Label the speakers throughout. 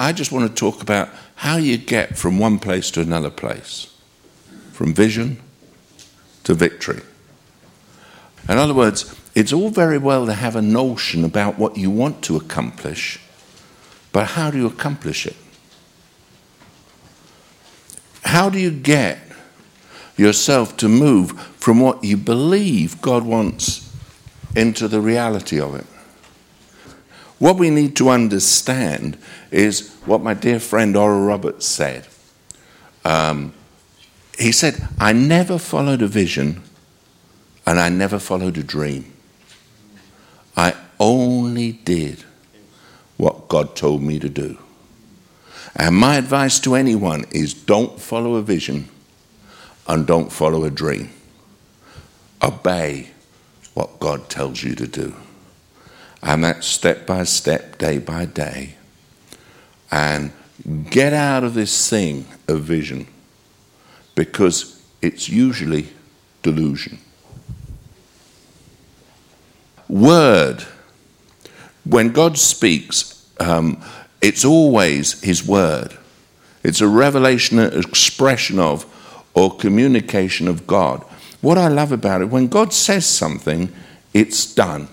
Speaker 1: I just want to talk about how you get from one place to another place, from vision to victory. In other words, it's all very well to have a notion about what you want to accomplish, but how do you accomplish it? How do you get yourself to move from what you believe God wants into the reality of it? What we need to understand is what my dear friend Oral Roberts said. Um, he said, I never followed a vision and I never followed a dream. I only did what God told me to do. And my advice to anyone is don't follow a vision and don't follow a dream. Obey what God tells you to do. And that's step by step, day by day. And get out of this thing of vision because it's usually delusion. Word. When God speaks, um, it's always His word. It's a revelation, an expression of, or communication of God. What I love about it, when God says something, it's done.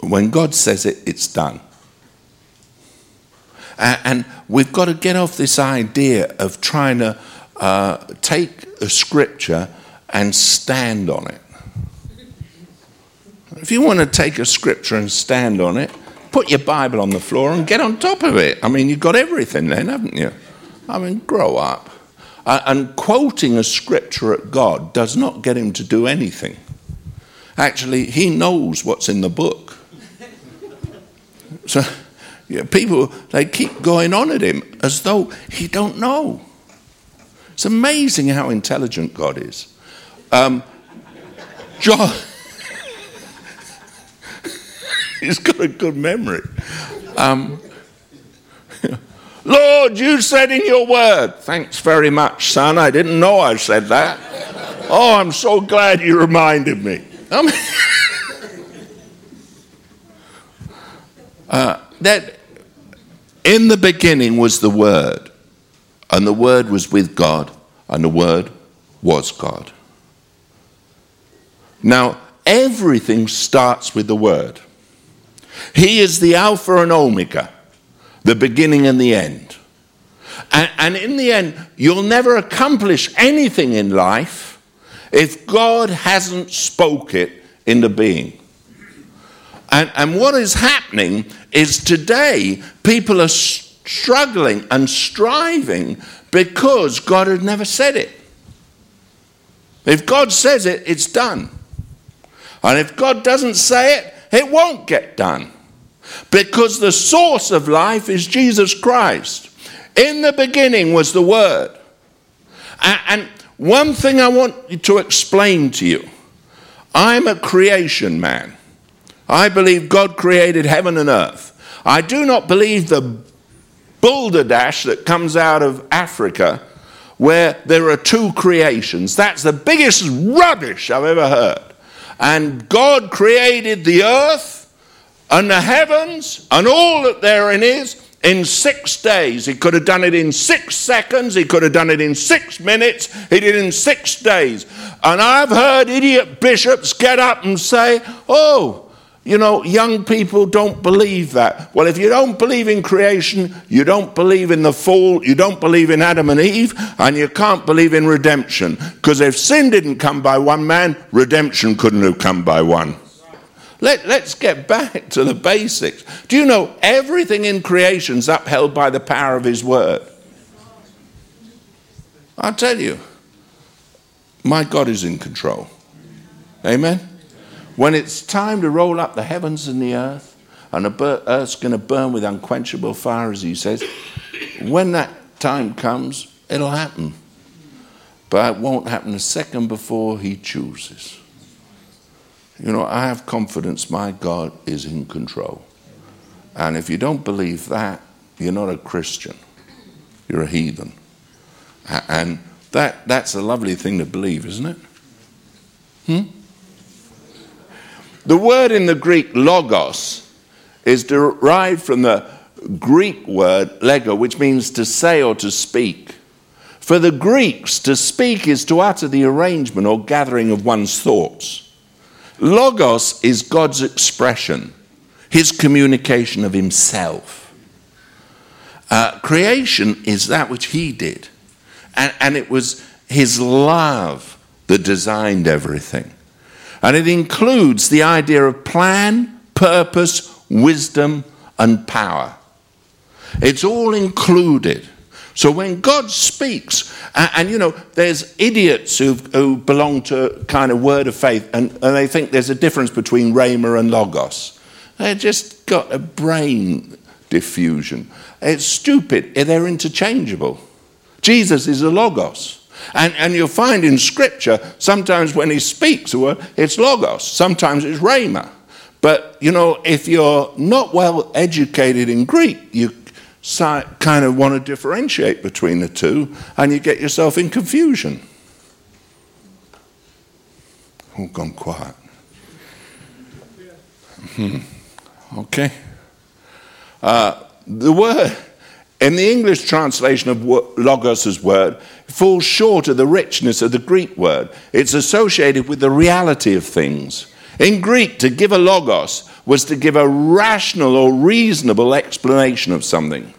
Speaker 1: When God says it, it's done. And we've got to get off this idea of trying to uh, take a scripture and stand on it. If you want to take a scripture and stand on it, put your Bible on the floor and get on top of it. I mean, you've got everything then, haven't you? I mean, grow up. Uh, and quoting a scripture at God does not get him to do anything. Actually, he knows what's in the book. So yeah, people, they keep going on at him as though he don't know. It's amazing how intelligent God is. Um, John, he's got a good memory. Um, Lord, you said in your word, thanks very much, son. I didn't know I said that. Oh, I'm so glad you reminded me. Um, uh, that in the beginning was the Word, and the Word was with God, and the Word was God. Now, everything starts with the Word. He is the Alpha and Omega, the beginning and the end. And, and, in the end, you'll never accomplish anything in life if God hasn't spoke it into being. And, and what is happening is today people are struggling and striving because God had never said it. If God says it, it's done. And if God doesn't say it, it won't get done. Because the source of life is Jesus Christ. In the beginning was the Word. And one thing I want to explain to you I'm a creation man. I believe God created heaven and earth. I do not believe the balderdash that comes out of Africa where there are two creations. That's the biggest rubbish I've ever heard. And God created the earth and the heavens and all that therein is in six days. He could have done it in six seconds. He could have done it in six minutes. He did it in six days. And I've heard idiot bishops get up and say, oh, you know, young people don't believe that. Well, if you don't believe in creation, you don't believe in the fall, you don't believe in Adam and Eve, and you can't believe in redemption. Because if sin didn't come by one man, redemption couldn't have come by one. Let, let's get back to the basics. Do you know everything in creation is upheld by the power of His Word? I'll tell you, my God is in control. Amen? When it's time to roll up the heavens and the earth, and the earth's going to burn with unquenchable fire, as he says, when that time comes, it'll happen. But it won't happen a second before he chooses. You know, I have confidence my God is in control. And if you don't believe that, you're not a Christian. You're a heathen. And that, that's a lovely thing to believe, isn't it? Hmm? The word in the Greek, logos, is derived from the Greek word lego, which means to say or to speak. For the Greeks, to speak is to utter the arrangement or gathering of one's thoughts. Logos is God's expression, his communication of himself. Uh, creation is that which he did, and, and it was his love that designed everything. And it includes the idea of plan, purpose, wisdom, and power. It's all included. So when God speaks, and, and you know, there's idiots who belong to kind of word of faith, and, and they think there's a difference between Rhema and Logos. They've just got a brain diffusion. It's stupid. They're interchangeable. Jesus is a Logos. And, and you'll find in Scripture, sometimes when he speaks it's Logos, sometimes it's Rhema. But, you know, if you're not well educated in Greek, you kind of want to differentiate between the two, and you get yourself in confusion. Oh, gone quiet. Hmm. Okay. Uh, the word, in the English translation of logos' word, falls short of the richness of the Greek word. It's associated with the reality of things. In Greek, to give a logos was to give a rational or reasonable explanation of something.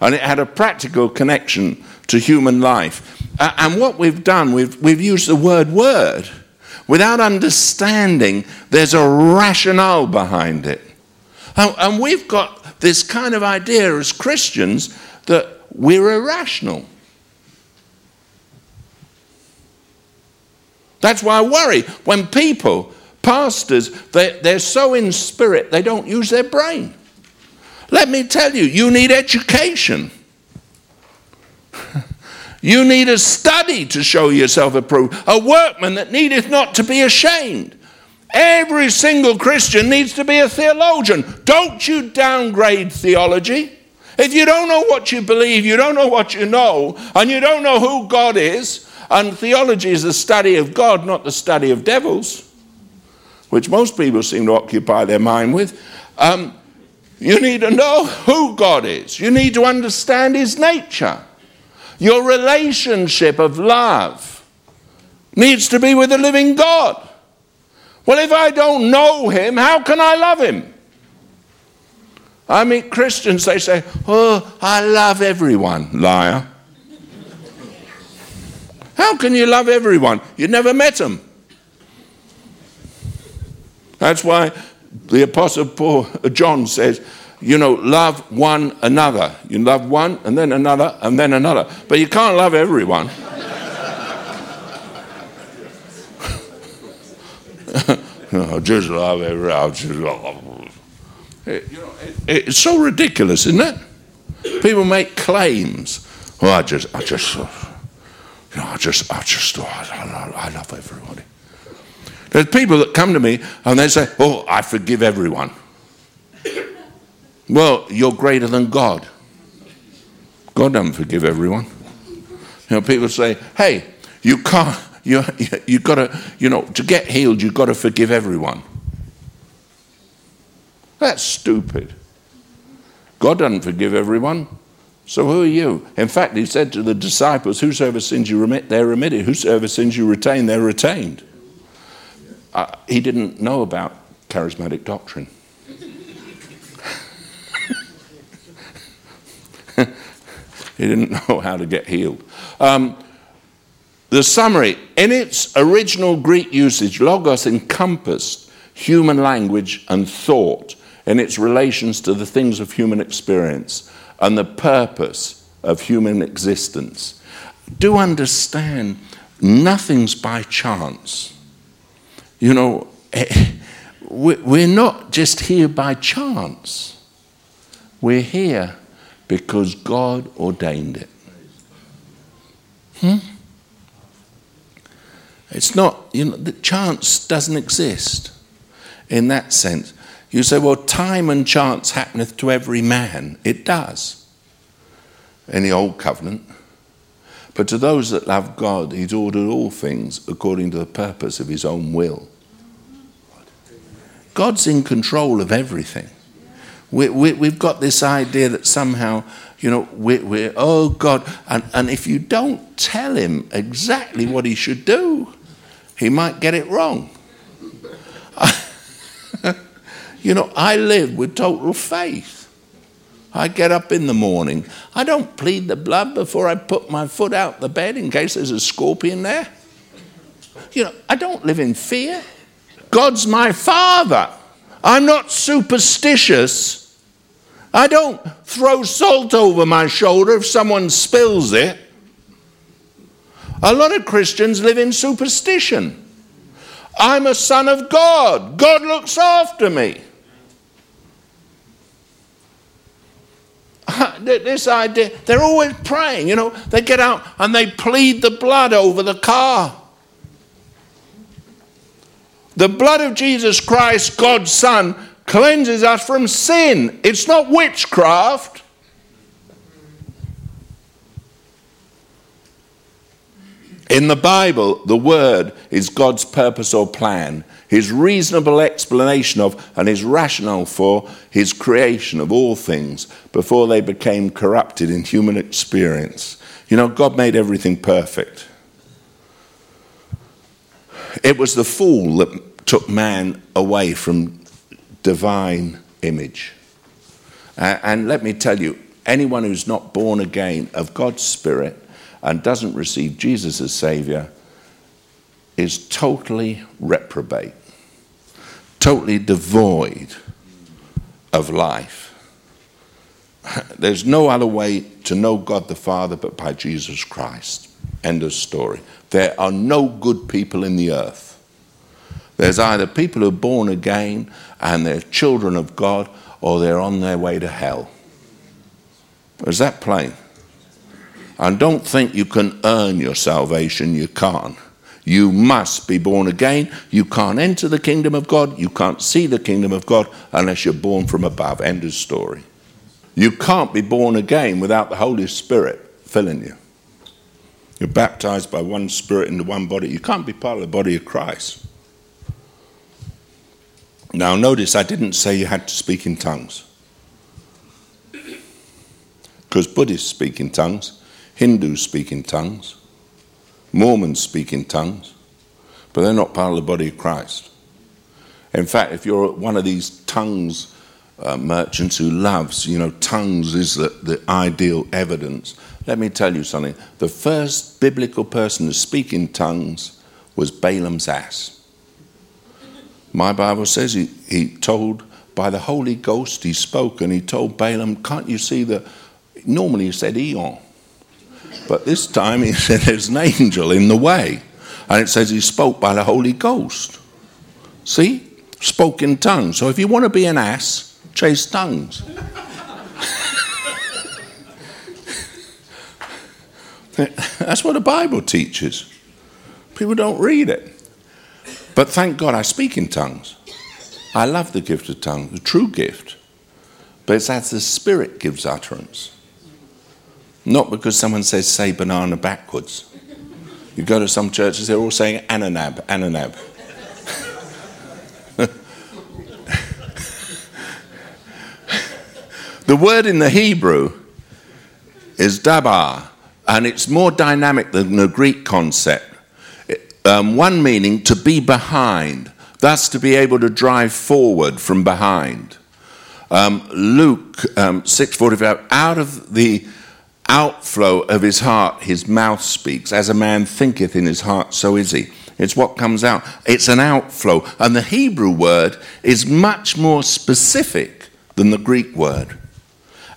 Speaker 1: And it had a practical connection to human life. And what we've done, we've, we've used the word word without understanding there's a rationale behind it. And we've got this kind of idea as Christians that we're irrational. That's why I worry when people Pastors, they, they're so in spirit, they don't use their brain. Let me tell you, you need education. you need a study to show yourself approved, a workman that needeth not to be ashamed. Every single Christian needs to be a theologian. Don't you downgrade theology. If you don't know what you believe, you don't know what you know, and you don't know who God is, and theology is the study of God, not the study of devils which most people seem to occupy their mind with, um, you need to know who God is. You need to understand His nature. Your relationship of love needs to be with the living God. Well, if I don't know Him, how can I love Him? I meet Christians, they say, Oh, I love everyone. Liar. How can you love everyone? You never met them. That's why the Apostle Paul, uh, John says, you know, love one another. You love one and then another and then another. But you can't love everyone. I just love everyone. Just love. It, you know, it, it's so ridiculous, isn't it? People make claims. Well, I just, I just, you know, I just, I just, oh, I, I love everybody. There's people that come to me and they say, Oh, I forgive everyone. Well, you're greater than God. God doesn't forgive everyone. You know, people say, Hey, you can't, you, you got to, you know, to get healed, you've got to forgive everyone. That's stupid. God doesn't forgive everyone. So who are you? In fact, he said to the disciples, Whosoever sins you remit, they're remitted. Whosoever sins you retain, they're retained. Uh, he didn't know about charismatic doctrine. he didn't know how to get healed. Um, the summary in its original Greek usage, logos encompassed human language and thought in its relations to the things of human experience and the purpose of human existence. Do understand, nothing's by chance. You know, we're not just here by chance. We're here because God ordained it. Hmm? It's not, you know, the chance doesn't exist in that sense. You say, well, time and chance happeneth to every man. It does in the Old Covenant. But to those that love God, He's ordered all things according to the purpose of His own will. God's in control of everything. We, we, we've got this idea that somehow, you know, we're, we're oh God. And, and if you don't tell him exactly what he should do, he might get it wrong. you know, I live with total faith. I get up in the morning. I don't plead the blood before I put my foot out the bed in case there's a scorpion there. You know, I don't live in fear. God's my father. I'm not superstitious. I don't throw salt over my shoulder if someone spills it. A lot of Christians live in superstition. I'm a son of God. God looks after me. This idea, they're always praying, you know, they get out and they plead the blood over the car. The blood of Jesus Christ, God's Son, cleanses us from sin. It's not witchcraft. In the Bible, the word is God's purpose or plan, his reasonable explanation of and his rationale for his creation of all things before they became corrupted in human experience. You know, God made everything perfect. It was the fall that took man away from divine image. Uh, and let me tell you, anyone who's not born again of God's Spirit and doesn't receive Jesus as Savior is totally reprobate, totally devoid of life. There's no other way to know God the Father but by Jesus Christ. End of story. There are no good people in the earth. There's either people who are born again and they're children of God or they're on their way to hell. Is that plain? And don't think you can earn your salvation. You can't. You must be born again. You can't enter the kingdom of God. You can't see the kingdom of God unless you're born from above. End of story. You can't be born again without the Holy Spirit filling you. You're baptized by one spirit into one body. You can't be part of the body of Christ. Now, notice I didn't say you had to speak in tongues. Because Buddhists speak in tongues. Hindus speak in tongues, Mormons speak in tongues, but they're not part of the body of Christ. In fact, if you're one of these tongues uh, merchants who loves, you know, tongues is the, the ideal evidence, let me tell you something. The first biblical person to speak in tongues was Balaam's ass. My Bible says he, he told, by the Holy Ghost, he spoke and he told Balaam, Can't you see the. Normally he said Eon. But this time he said there's an angel in the way. And it says he spoke by the Holy Ghost. See? Spoke in tongues. So if you want to be an ass, chase tongues. That's what the Bible teaches. People don't read it. But thank God I speak in tongues. I love the gift of tongues, the true gift. But it's as the Spirit gives utterance. Not because someone says, say banana backwards. You go to some churches, they're all saying ananab, ananab. the word in the Hebrew is dabar, and it's more dynamic than the Greek concept. Um, one meaning to be behind, thus to be able to drive forward from behind. Um, Luke um, 6:45, out of the outflow of his heart, his mouth speaks. As a man thinketh in his heart, so is he. It's what comes out. It's an outflow. And the Hebrew word is much more specific than the Greek word.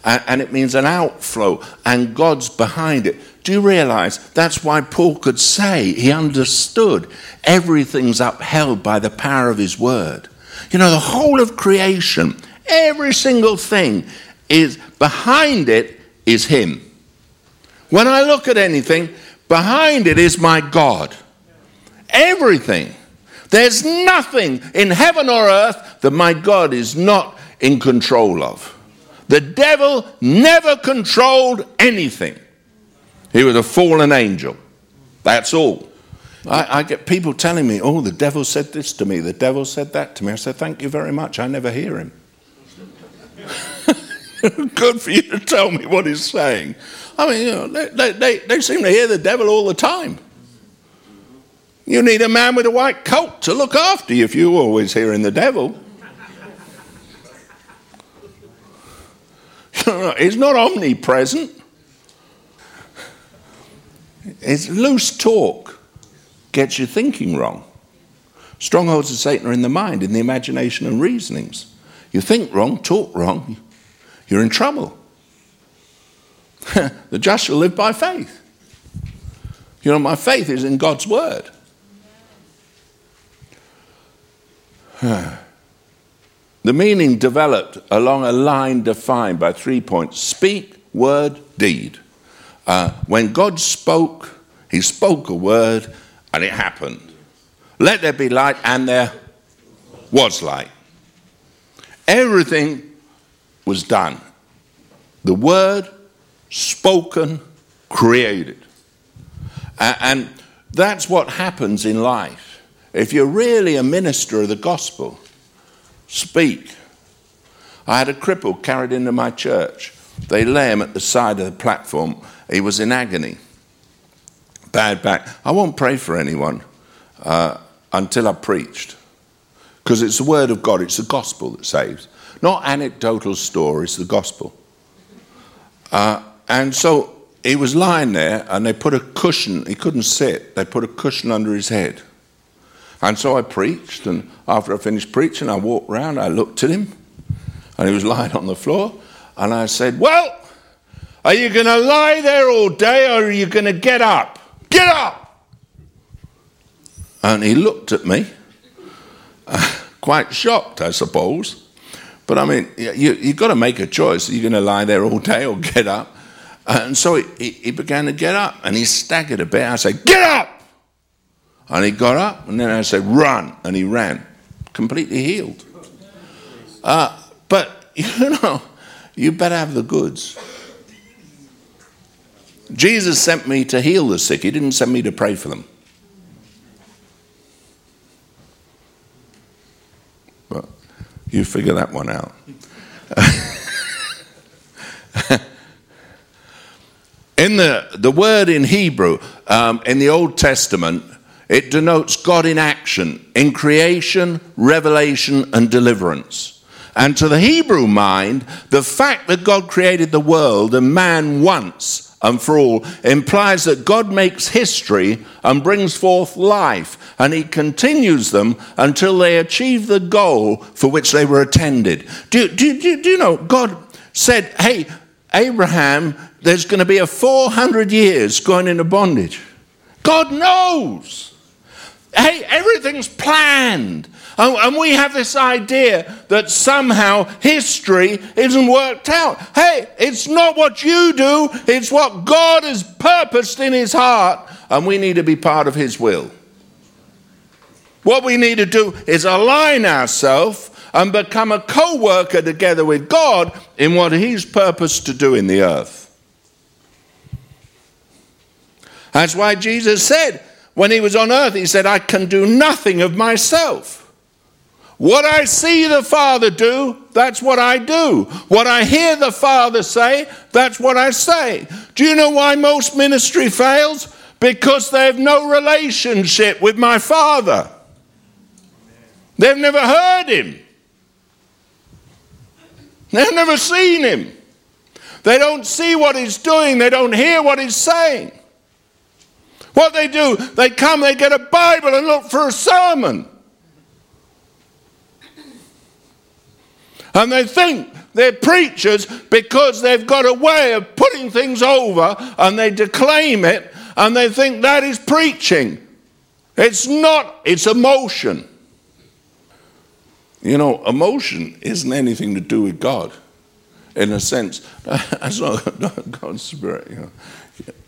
Speaker 1: And it means an outflow, and God's behind it. Do you realize that's why Paul could say he understood everything's upheld by the power of his word? You know, the whole of creation, every single thing is behind it is him. When I look at anything, behind it is my God. Everything. There's nothing in heaven or earth that my God is not in control of. The devil never controlled anything. He was a fallen angel. That's all. I, I, get people telling me, oh, the devil said this to me, the devil said that to me. I say, thank you very much. I never hear him. Good for you to tell me what he's saying. I mean, you know, they, they, they seem to hear the devil all the time. You need a man with a white coat to look after you if you're always hearing the devil. He's not omnipresent. It's loose talk gets you thinking wrong. Strongholds of Satan are in the mind, in the imagination and reasonings. You think wrong, talk wrong, you're in trouble. the just shall live by faith. You know, my faith is in God's word. the meaning developed along a line defined by three points speak, word, deed. Uh, when God spoke, He spoke a word and it happened. Let there be light, and there was light. Everything was done. The word spoken, created. And that's what happens in life. If you're really a minister of the gospel, speak. I had a cripple carried into my church. They lay him at the side of the platform. He was in agony, bad back. I won't pray for anyone uh, until I've preached. Because it's the word of God, it's the gospel that saves. Not anecdotal stories, the gospel. Uh, and so he was lying there, and they put a cushion, he couldn't sit, they put a cushion under his head. And so I preached, and after I finished preaching, I walked round, I looked at him, and he was lying on the floor, and I said, Well, are you going to lie there all day, or are you going to get up? Get up! And he looked at me, quite shocked, I suppose. But I mean, you, you've got to make a choice. Are you going to lie there all day or get up? And so he, he began to get up and he staggered a bit. I said, Get up! And he got up, and then I said, Run! And he ran, completely healed. Uh, but, you know, you better have the goods. Jesus sent me to heal the sick, He didn't send me to pray for them. You figure that one out. in the, the word in Hebrew, um, in the Old Testament, it denotes God in action, in creation, revelation, and deliverance. And to the Hebrew mind, the fact that God created the world and man once and for all implies that God makes history and brings forth life, and He continues them until they achieve the goal for which they were attended. Do, do, do, do you know, God said, Hey, Abraham, there's going to be a 400 years going into bondage. God knows. Hey, everything's planned. And, we have this idea that somehow history isn't worked out. Hey, it's not what you do, it's what God has purposed in his heart, and we need to be part of his will. What we need to do is align ourselves and become a co worker together with God in what he's purposed to do in the earth. That's why Jesus said, when he was on earth, he said, I can do nothing of myself. What I see the Father do, that's what I do. What I hear the Father say, that's what I say. Do you know why most ministry fails? Because they have no relationship with my Father. They've never heard Him, they've never seen Him. They don't see what He's doing, they don't hear what He's saying. What they do, they come, they get a Bible and look for a sermon. And they think they're preachers because they've got a way of putting things over and they declaim it and they think that is preaching. It's not, it's emotion. You know, emotion isn't anything to do with God in a sense. That's not God's spirit. You, know.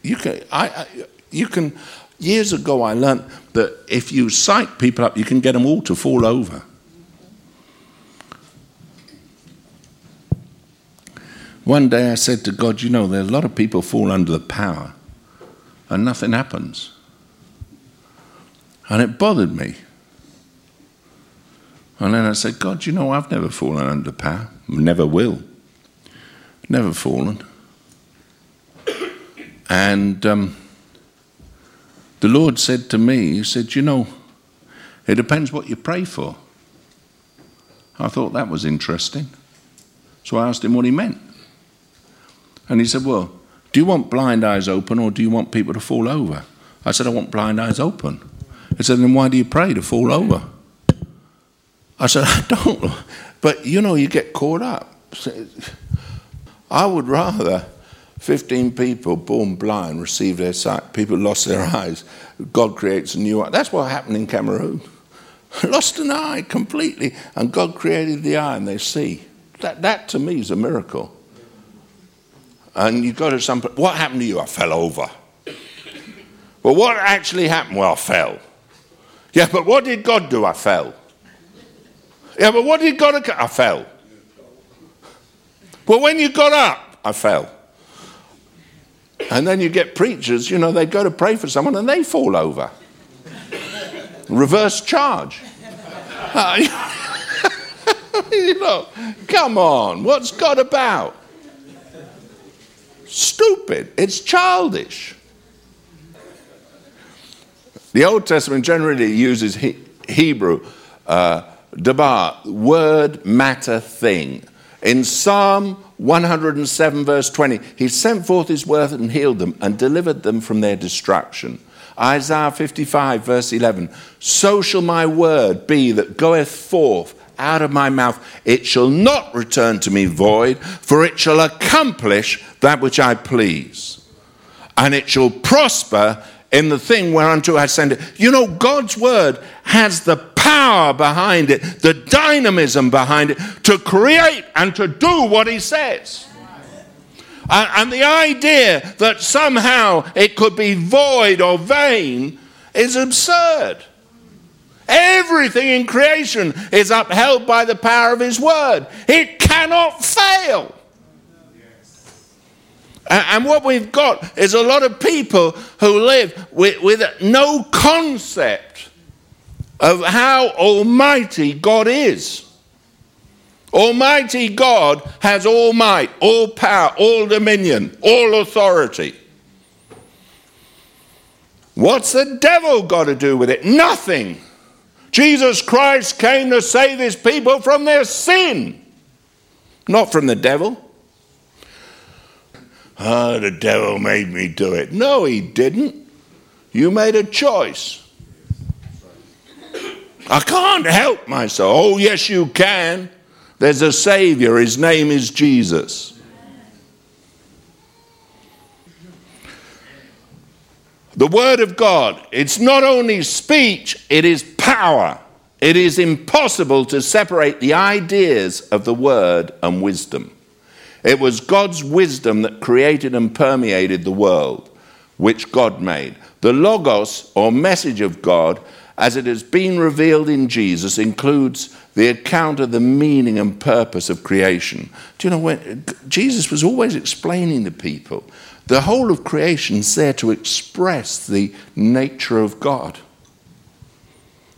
Speaker 1: you can, I, I, you can. Years ago, I learned that if you psych people up, you can get them all to fall over. One day I said to God, You know, there are a lot of people fall under the power and nothing happens. And it bothered me. And then I said, God, you know, I've never fallen under power, never will. never fallen. And um, the Lord said to me, He said, You know, it depends what you pray for. I thought that was interesting. So I asked him what he meant. And he said, Well, do you want blind eyes open or do you want people to fall over? I said, I want blind eyes open. He said, Then why do you pray to fall over? I said, I don't. But you know, you get caught up. I would rather 15 people born blind receive their sight. People lost their eyes. God creates a new eye. That's what happened in Cameroon. lost an eye completely, and God created the eye and they see. That, that to me is a miracle. And you go to some, what happened to you? I fell over. Well, what actually happened? Well, I fell. Yeah, but what did God do? I fell. Yeah, but what did God do? I fell. Well, when you got up, I fell. And then you get preachers, you know, they go to pray for someone and they fall over. Reverse charge. You know, come on, what's God about? Stupid. It's childish. The Old Testament generally uses he- Hebrew, uh, dabar, word, matter, thing. In Psalm 107, verse 20, he sent forth his word and healed them and delivered them from their destruction. Isaiah 55, verse 11, so shall my word be that goeth forth out of my mouth. It shall not return to me void, for it shall accomplish that which I please. And it shall prosper in the thing whereunto I send it. You know, God's word has the power behind it, the dynamism behind it to create and to do what he says. And, the idea that somehow it could be void or vain is absurd. Everything in creation is upheld by the power of His Word. It cannot fail. And what we've got is a lot of people who live with, with no concept of how almighty God is. Almighty God has all might, all power, all dominion, all authority. What's the devil got to do with it? Nothing. Jesus Christ came to save his people from their sin, not from the devil. Oh, the devil made me do it. No, he didn't. You made a choice. I can't help myself. Oh, yes, you can. There's a Savior. His name is Jesus. The Word of God, it's not only speech, it is power. It is impossible to separate the ideas of the Word and wisdom. It was God's wisdom that created and permeated the world, which God made. The Logos, or message of God, as it has been revealed in Jesus, includes the account of the meaning and purpose of creation. Do you know Jesus was always explaining to people the whole of creation is there to express the nature of God.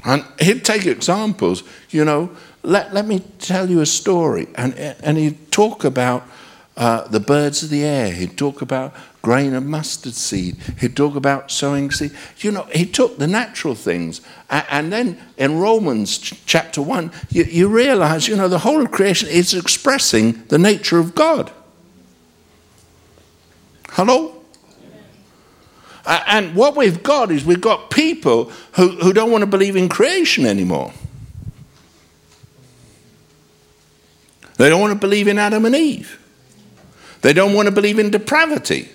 Speaker 1: And he'd take examples, you know, let, let me tell you a story. And, and he'd talk about uh, the birds of the air. He'd talk about grain of mustard seed. He'd talk about sowing seed. You know, he took the natural things. And, then in Romans ch- chapter 1, you, you realize, you know, the whole of creation is expressing the nature of God. Hello? And what we've got is we've got people who, who don't want to believe in creation anymore. They don't want to believe in Adam and Eve. They don't want to believe in depravity.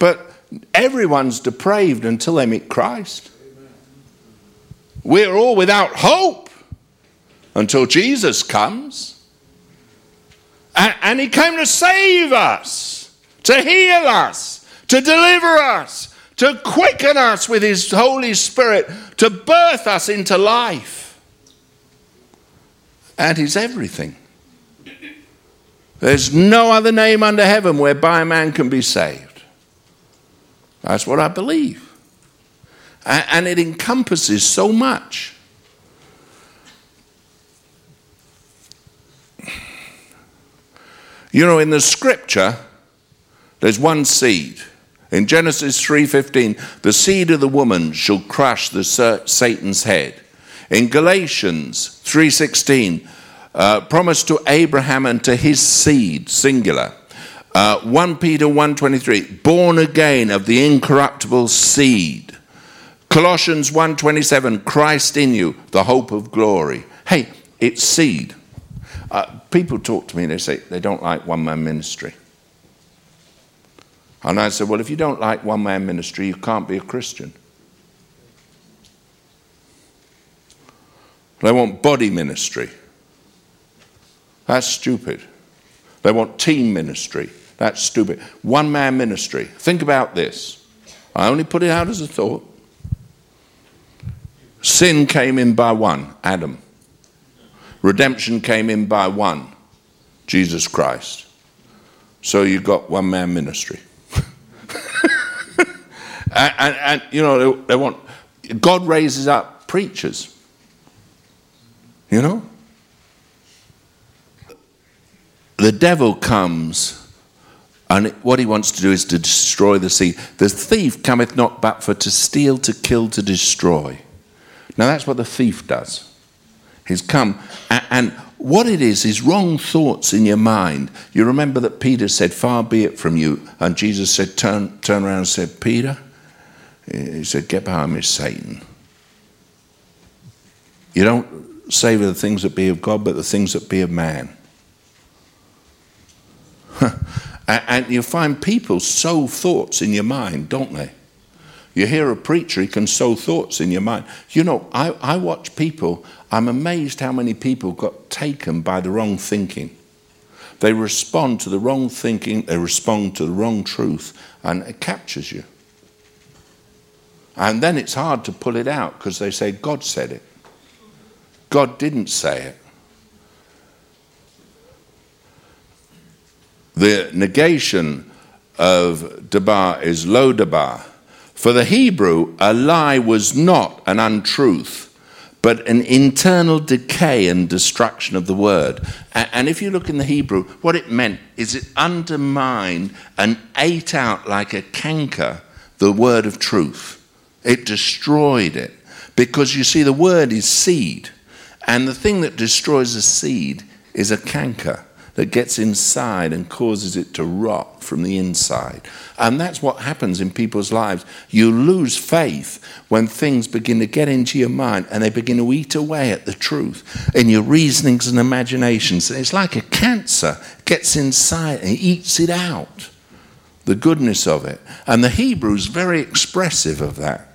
Speaker 1: But everyone's depraved until they meet Christ. We're all without hope until Jesus comes. And, and He came to save us, to heal us, to deliver us, to quicken us with His Holy Spirit, to birth us into life. And He's everything. There's no other name under heaven whereby a man can be saved. That's what I believe. And it encompasses so much. You know, in the scripture, there's one seed. In Genesis 3:15, the seed of the woman shall crush the Satan's head. In Galatians 3:16, uh, promise to Abraham and to his seed, singular. Uh, 1 Peter 1:23, born again of the incorruptible seed. Colossians 1:27, Christ in you, the hope of glory. Hey, it's seed. Uh, people talk to me, and they say they don't like one man ministry. And I said, Well, if you don't like one man ministry, you can't be a Christian. They want body ministry. That's stupid. They want team ministry. That's stupid. One man ministry. Think about this. I only put it out as a thought. Sin came in by one, Adam. Redemption came in by one, Jesus Christ. So you got one man ministry. and, and, and, you know, they, they want, God raises up preachers. You know? The devil comes and what he wants to do is to destroy the seed. The thief cometh not but for to steal, to kill, to destroy. Now that's what the thief does. He's come, and what it is is wrong thoughts in your mind. You remember that Peter said, Far be it from you. And Jesus said, Turn, turn around and said, Peter, he said, Get behind me, Satan. You don't savor the things that be of God, but the things that be of man. and you find people sow thoughts in your mind, don't they? You hear a preacher, he can sow thoughts in your mind. You know, I, I watch people, I'm amazed how many people got taken by the wrong thinking. They respond to the wrong thinking, they respond to the wrong truth, and it captures you. And then it's hard to pull it out because they say, God said it. God didn't say it. The negation of dabar is lo dabar. For the Hebrew, a lie was not an untruth, but an internal decay and destruction of the word. And if you look in the Hebrew, what it meant is it undermined and ate out like a canker the word of truth. It destroyed it. Because you see, the word is seed. And the thing that destroys a seed is a canker that gets inside and causes it to rot from the inside. And that's what happens in people's lives. You lose faith when things begin to get into your mind and they begin to eat away at the truth in your reasonings and imaginations. It's like a cancer gets inside and eats it out, the goodness of it. And the Hebrew is very expressive of that.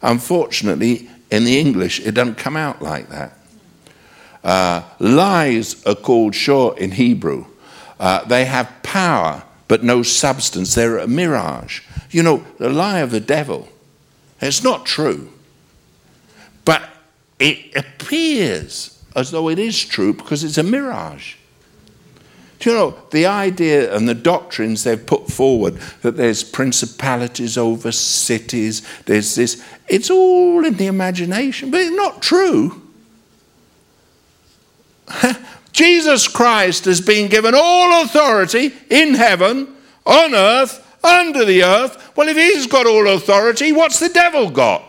Speaker 1: Unfortunately, in the English, it doesn't come out like that. Uh, lies are called shor in Hebrew. Uh, they have power but no substance. They're a mirage. You know, the lie of the devil, it's not true. But it appears as though it is true because it's a mirage. Do you know, the idea and the doctrines they've put forward that there's principalities over cities, there's this, it's all in the imagination, but it's not true. Jesus Christ has been given all authority in heaven, on earth, under the earth. Well, if he's got all authority, what's the devil got?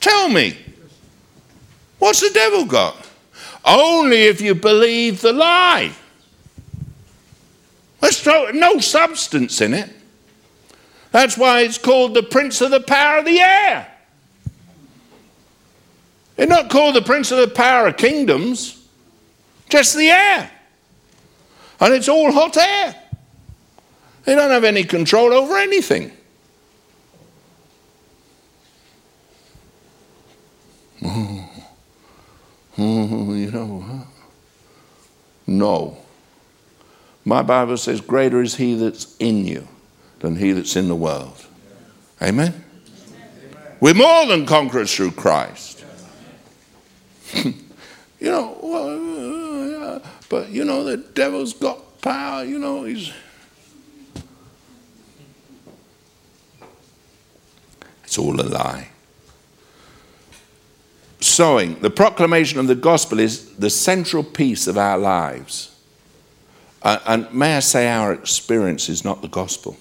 Speaker 1: Tell me. What's the devil got? Only if you believe the lie. There's no substance in it. That's why it's called the prince of the power of the air. They're not called the prince of the power of kingdoms, just the air. And it's all hot air. They don't have any control over anything. Oh, oh you know, no. My Bible says, Greater is he that's in you than he that's in the world. Amen? We're more than conquerors through Christ. you know, well, uh, but you know, the devil's got power, you know, he's. It's all a lie. Sowing. The proclamation of the gospel is the central piece of our lives. Uh, and may I say, our experience is not the gospel.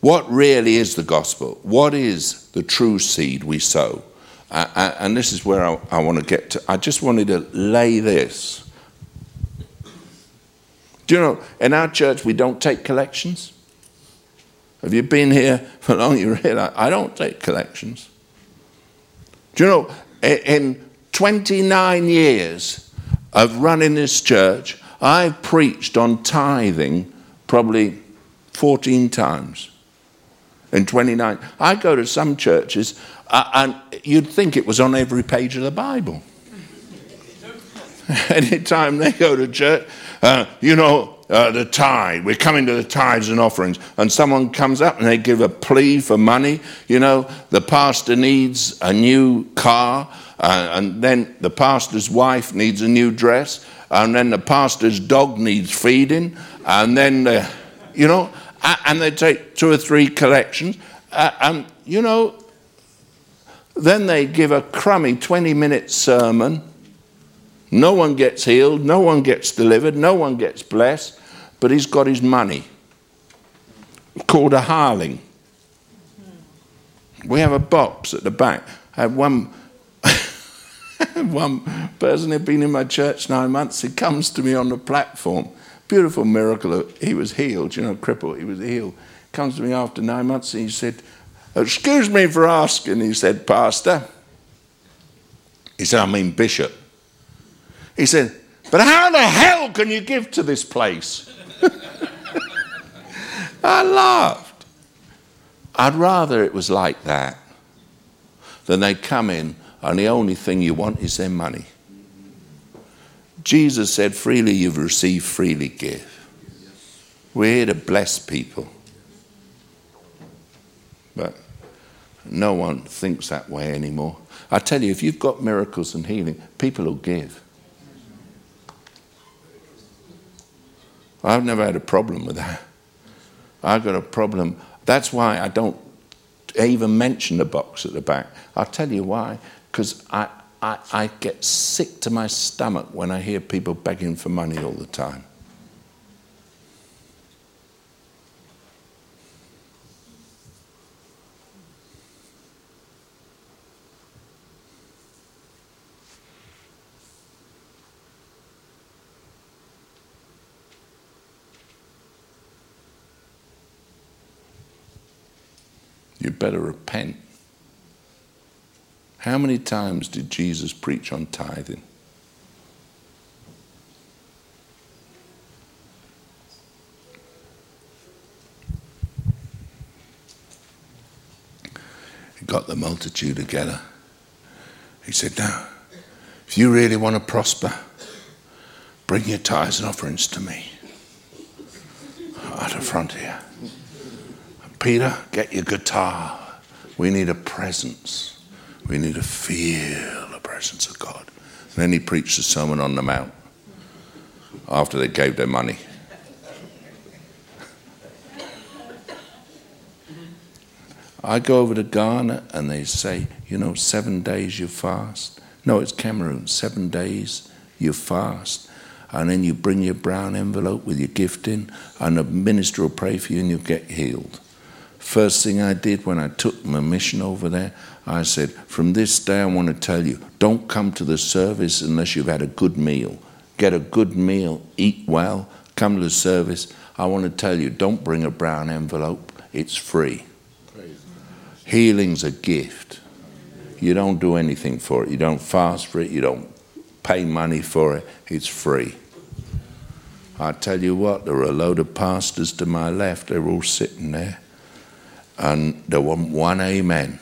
Speaker 1: What really is the gospel? What is the true seed we sow? And this is where I, I want to get to. I just wanted to lay this. Do you know, in our church, we don't take collections? Have you been here for long? You realize I don't take collections. Do you know, in 29 years of running this church, I've preached on tithing probably 14 times in 29. I go to some churches, and you'd think it was on every page of the Bible. Anytime they go to church, uh, you know, uh, the tithe, we're coming to the tithes and offerings, and someone comes up and they give a plea for money. You know, the pastor needs a new car, uh, and then the pastor's wife needs a new dress, and then the pastor's dog needs feeding, and then, uh, you know, and they take two or three collections, uh, and, you know, then they give a crummy 20 minute sermon. No one gets healed, no one gets delivered, no one gets blessed but he's got his money. Called a harling. We have a box at the back. I had one, one person who'd been in my church nine months. He comes to me on the platform. Beautiful miracle. He was healed, you know, crippled. He was healed. Comes to me after nine months and he said, Excuse me for asking, he said, Pastor. He said, I mean, Bishop. He said, But how the hell can you give to this place? I laughed. I'd rather it was like that than they come in and the only thing you want is their money. Jesus said, freely you've received, freely give. We're here to bless people. No one thinks that way anymore. I tell you, if you've got miracles and healing, people will give. I've never had a problem with that. I've got a problem. That's why I don't even mention the box at the back. I'll tell you why. Because I, I, I get sick to my stomach when I hear people begging for money all the time. You better repent. How many times did Jesus preach on tithing? He got the multitude together. He said, Now, if you really want to prosper, bring your tithes and offerings to me at the front here. Peter, get your guitar. We need a presence. We need to feel the presence of God. And then he preached the Sermon on the Mount after they gave their money. I go over to Ghana and they say, you know, seven days you fast. No, it's Cameroon. Seven days you fast. And then you bring your brown envelope with your gift in, and the minister will pray for you and you'll get healed. First thing I did when I took my mission over there, I said, From this day, I want to tell you, don't come to the service unless you've had a good meal. Get a good meal, eat well, come to the service. I want to tell you, don't bring a brown envelope, it's free. Healing's a gift. You don't do anything for it. You don't fast for it. You don't pay money for it. It's free. I tell you what, there were a load of pastors to my left. They were all sitting there and there wasn't one amen.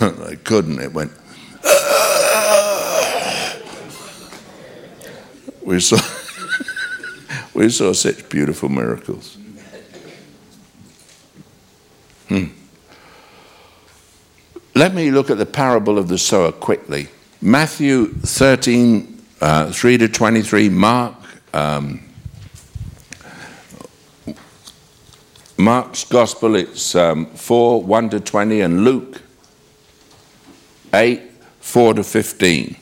Speaker 1: they couldn't. It went. we saw, we saw such beautiful miracles. Hmm. Let me look at the parable of the sower quickly. Matthew 13, uh, 3 to 23, Mark um, Mark's Gospel, it's um, 4 1 to 20, and Luke 8 4 to 15.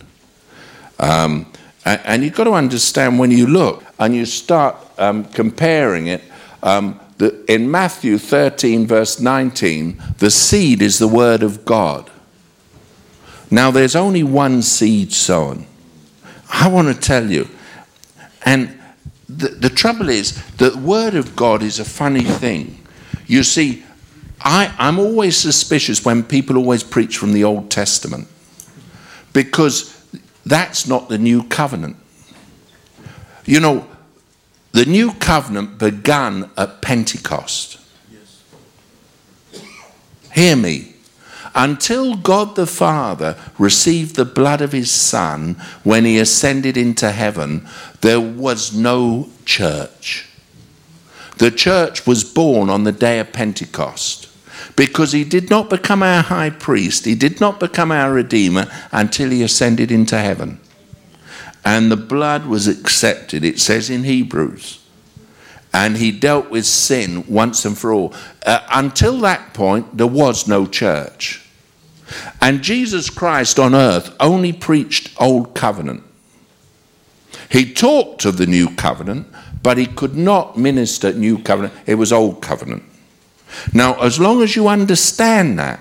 Speaker 1: Um, and, and, you've got to understand when you look and you start um, comparing it, um, the, in Matthew 13, verse 19, the seed is the word of God. Now, there's only one seed sown. I want to tell you, and the, the trouble is, the word of God is a funny thing. You see, I, I'm always suspicious when people always preach from the Old Testament because that's not the new covenant. You know, the new covenant began at Pentecost. Yes. Hear me. Until God the Father received the blood of his Son when he ascended into heaven, there was no church. The church was born on the day of Pentecost because he did not become our high priest, he did not become our redeemer until he ascended into heaven and the blood was accepted, it says in Hebrews. And he dealt with sin once and for all. Uh, until that point, there was no church. And Jesus Christ on earth only preached Old Covenant. He talked of the New Covenant, but he could not minister New Covenant. It was Old Covenant. Now, as long as you understand that,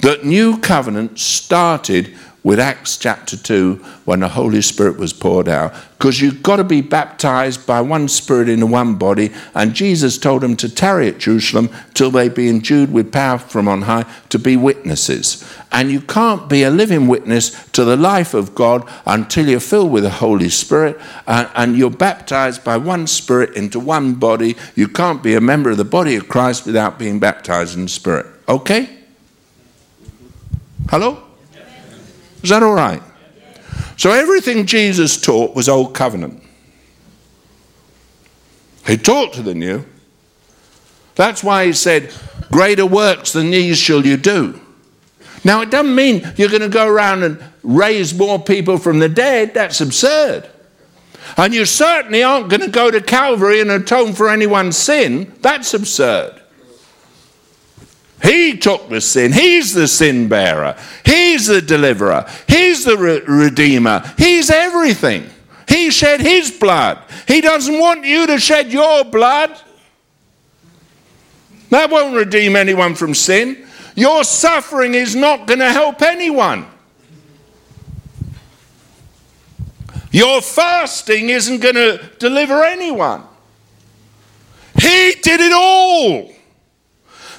Speaker 1: that New Covenant started with Acts chapter 2 when the Holy Spirit was poured out. Because you've got to be baptized by one Spirit in one body. And Jesus told them to tarry at Jerusalem till they be endued with power from on high to be witnesses. And you can't be a living witness to the life of God until you're filled with the Holy Spirit and, and you're baptized by one Spirit into one body. You can't be a member of the body of Christ without being baptized in the Spirit. Okay? Hello? Is that all right? So everything Jesus taught was Old Covenant. He taught to the new. That's why he said, Greater works than these shall you do. Now, it doesn't mean you're going to go around and raise more people from the dead. That's absurd. And you certainly aren't going to go to Calvary and atone for anyone's sin. That's absurd. He took the sin. He's the sin bearer. He's the deliverer. He's the re- redeemer. He's everything. He shed his blood. He doesn't want you to shed your blood. That won't redeem anyone from sin. Your suffering is not going to help anyone. Your fasting isn't going to deliver anyone. He did it all.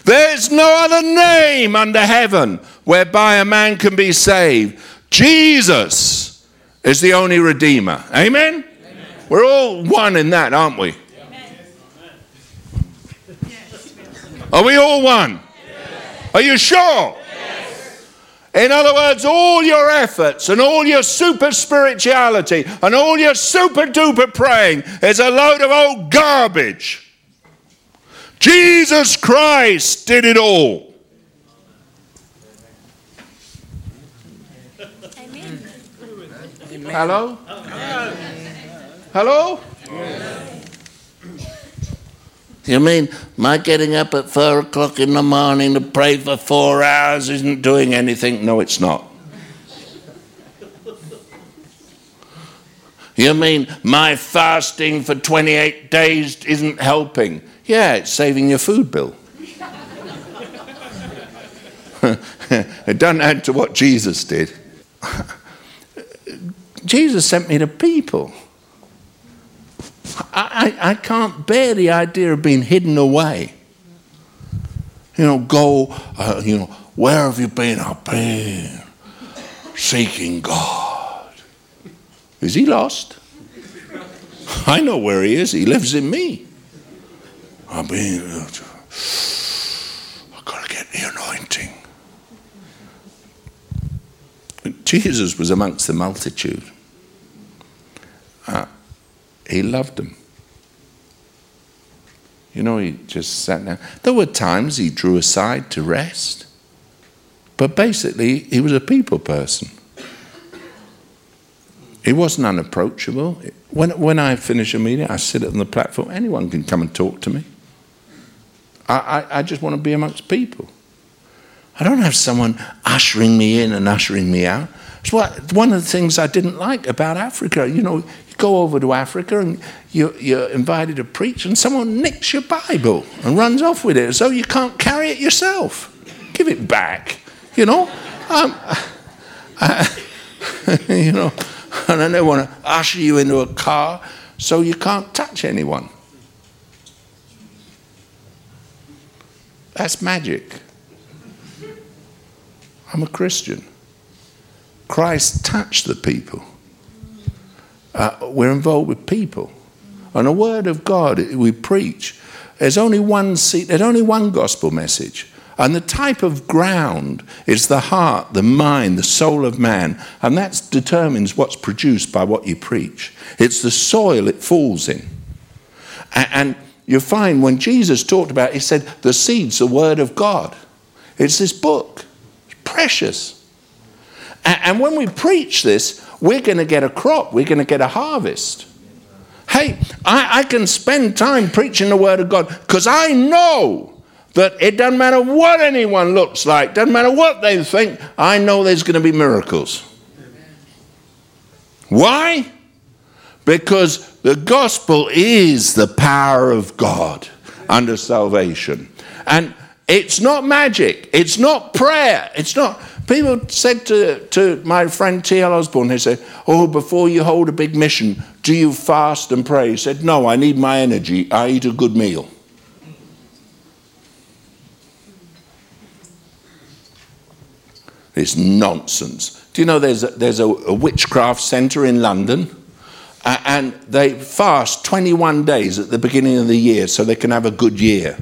Speaker 1: There's no other name under heaven whereby a man can be saved. Jesus is the only Redeemer. Amen? Amen. We're all one in that, aren't we? Are we all one? Yes. Are you sure? In other words, all your efforts and all your super spirituality and all your super duper praying is a load of old garbage. Jesus Christ did it all. Amen. Hello? Hello? You mean my getting up at four o'clock in the morning to pray for four hours isn't doing anything? No, it's not. You mean my fasting for 28 days isn't helping? Yeah, it's saving your food bill. it doesn't add to what Jesus did. Jesus sent me to people. I, I, I, can't bear the idea of being hidden away. You know, go, uh, you know, where have you been? I've been seeking God. Is he lost? I know where he is. He lives in me. I mean, I've got to get the anointing. Jesus was amongst the multitude. Uh, he loved them. You know, he just sat down. There were times he drew aside to rest, but basically, he was a people person. He wasn't unapproachable. When, when I finish a meeting, I sit on the platform. Anyone can come and talk to me. I, I, I just want to be amongst people. I don't have someone ushering me in and ushering me out. It's what, one of the things I didn't like about Africa. You know, you go over to Africa and you're, you're invited to preach, and someone nicks your Bible and runs off with it as though you can't carry it yourself. Give it back, you know. Um, I, you know, and then they want to usher you into a car so you can't touch anyone. That's magic. I'm a Christian. Christ touched the people. Uh, we're involved with people. And the Word of God we preach, there's only one seat, there's only one gospel message. And the type of ground is the heart, the mind, the soul of man. And that determines what's produced by what you preach. It's the soil it falls in. And you find when Jesus talked about it, he said, the seed's the word of God. It's this book. It's precious. And when we preach this, we're going to get a crop, we're going to get a harvest. Hey, I, I can spend time preaching the word of God because I know that it doesn't matter what anyone looks like, doesn't matter what they think, I know there's going to be miracles. Why? Because the gospel is the power of God under salvation. And it's not magic, it's not prayer, it's not. People said to, to my friend T.L. Osborn, they said, Oh, before you hold a big mission, do you fast and pray? He said, No, I need my energy. I eat a good meal. It's nonsense. Do you know there's a, there's a, a witchcraft centre in London? Uh, and they fast 21 days at the beginning of the year so they can have a good year.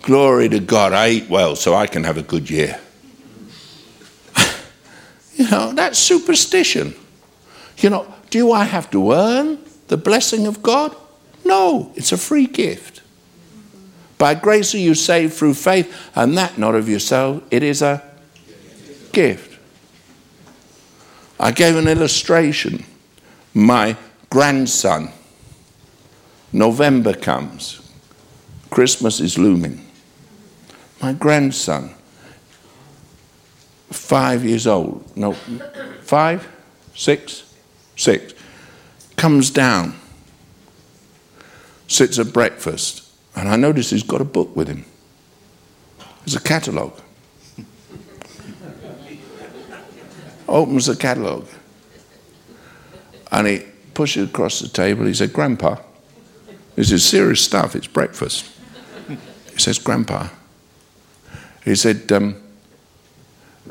Speaker 1: Glory to God, I eat well so I can have a good year. you know, that's superstition. You know, do I have to earn the blessing of God? No, it's a free gift. By grace are you saved through faith, and that not of yourself, it is a gift. I gave an illustration. My grandson, November comes, Christmas is looming. My grandson, five years old, no, five, six, six, comes down, sits at breakfast, and I notice he's got a book with him. It's a catalogue. Opens the catalogue. And he pushes it across the table. He said, Grandpa, this is serious stuff. It's breakfast. He says, Grandpa. He said, um,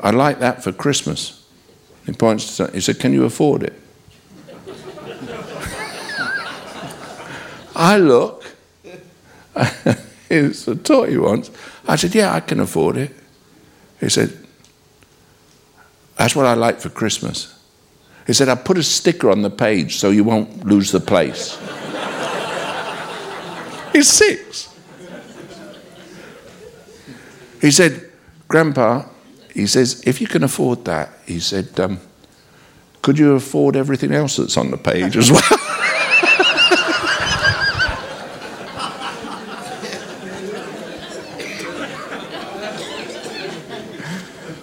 Speaker 1: I like that for Christmas. He points to, something he said, Can you afford it? I look it's a toy he wants. I said, Yeah, I can afford it. He said, That's what I like for Christmas. He said, I put a sticker on the page so you won't lose the place. He's six. He said, Grandpa, he says, if you can afford that, he said, um, could you afford everything else that's on the page as well?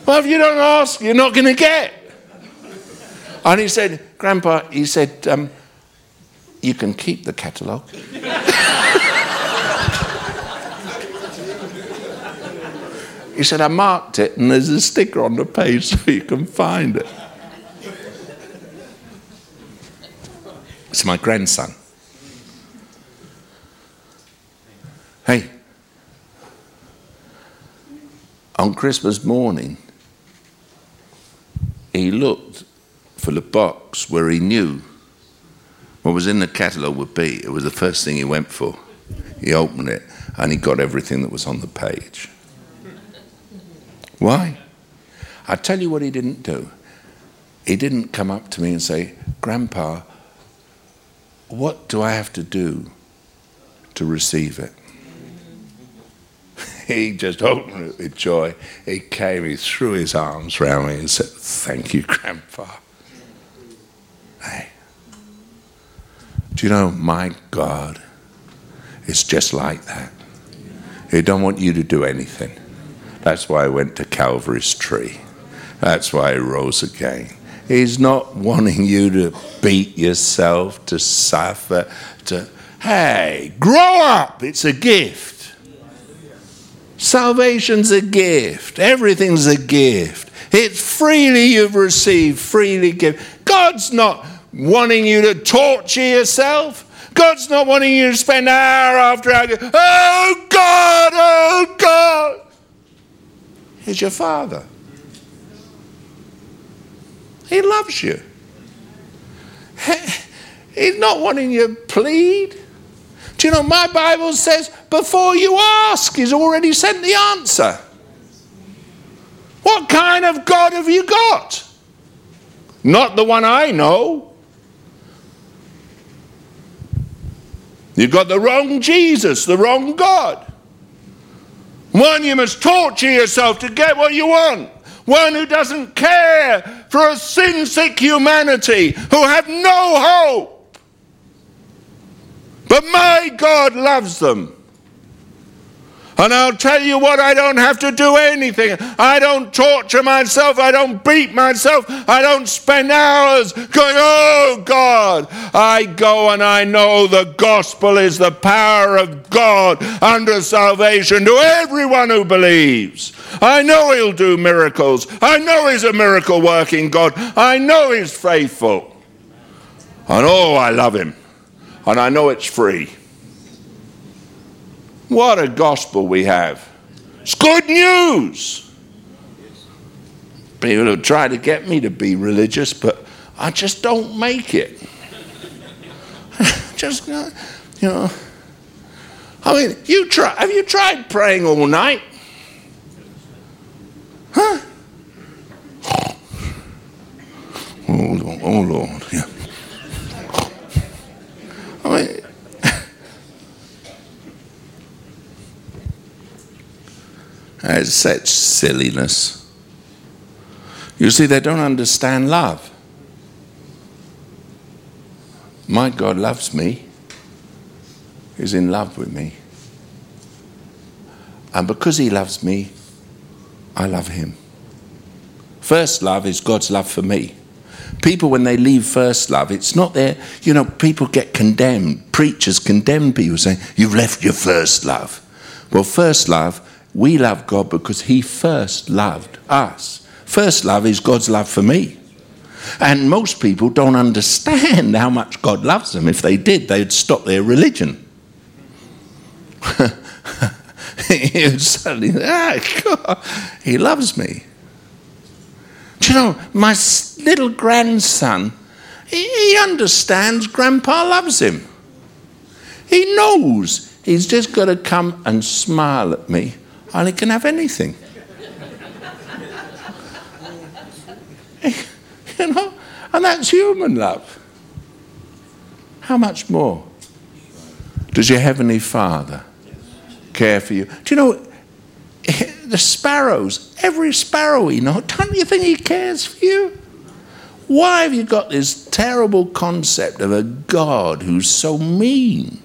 Speaker 1: Well, if you don't ask, you're not going to get. And he said, Grandpa, he said, um, you can keep the catalogue. he said, I marked it and there's a sticker on the page so you can find it. It's my grandson. Hey, on Christmas morning, he looked for the box where he knew what was in the catalogue would be. It was the first thing he went for. He opened it and he got everything that was on the page. Why? I tell you what he didn't do. He didn't come up to me and say, Grandpa, what do I have to do to receive it? He just opened it with joy. He came, he threw his arms around me and said, Thank you, Grandpa. Hey. Do you know, my God It's just like that. He don't want you to do anything. That's why I went to Calvary's tree. That's why I rose again. He's not wanting you to beat yourself, to suffer, to, hey, grow up. It's a gift. Salvation's a gift. Everything's a gift. It's freely you've received, freely give. God's not wanting you to torture yourself. God's not wanting you to spend hour after hour, oh God, oh God. He's your Father. He loves you. He's not wanting you to plead. Do you know my Bible says before you ask, He's already sent the answer. What kind of God have you got? Not the one I know. You've got the wrong Jesus, the wrong God. One you must torture yourself to get what you want. One who doesn't care for a sin sick humanity who have no hope. But my God loves them. And I'll tell you what, I don't have to do anything. I don't torture myself. I don't beat myself. I don't spend hours going, oh God. I go and I know the gospel is the power of God unto salvation to everyone who believes. I know He'll do miracles. I know He's a miracle working God. I know He's faithful. And oh, I love Him. And I know it's free. What a gospel we have. It's good news. People have tried to get me to be religious, but I just don't make it. just, uh, you know. I mean, you try, have you tried praying all night? Huh? Oh, Lord, oh, Lord. Yeah. I mean, It's such silliness. You see, they don't understand love. My God loves me, He's in love with me. And because He loves me, I love Him. First love is God's love for me. People, when they leave first love, it's not their, you know, people get condemned. Preachers condemn people saying, You've left your first love. Well, first love we love God because He first loved us. First love is God's love for me. And most people don't understand how much God loves them. If they did, they'd stop their religion. suddenly, ah, God, He loves me. Do you know, my little grandson, he understands Grandpa loves him. He knows he's just got to come and smile at me and he can have anything. you know, and that's human love. How much more does your Heavenly Father care for you? Do you know the sparrows, every sparrow you know, don't you think He cares for you? Why have you got this terrible concept of a God who's so mean?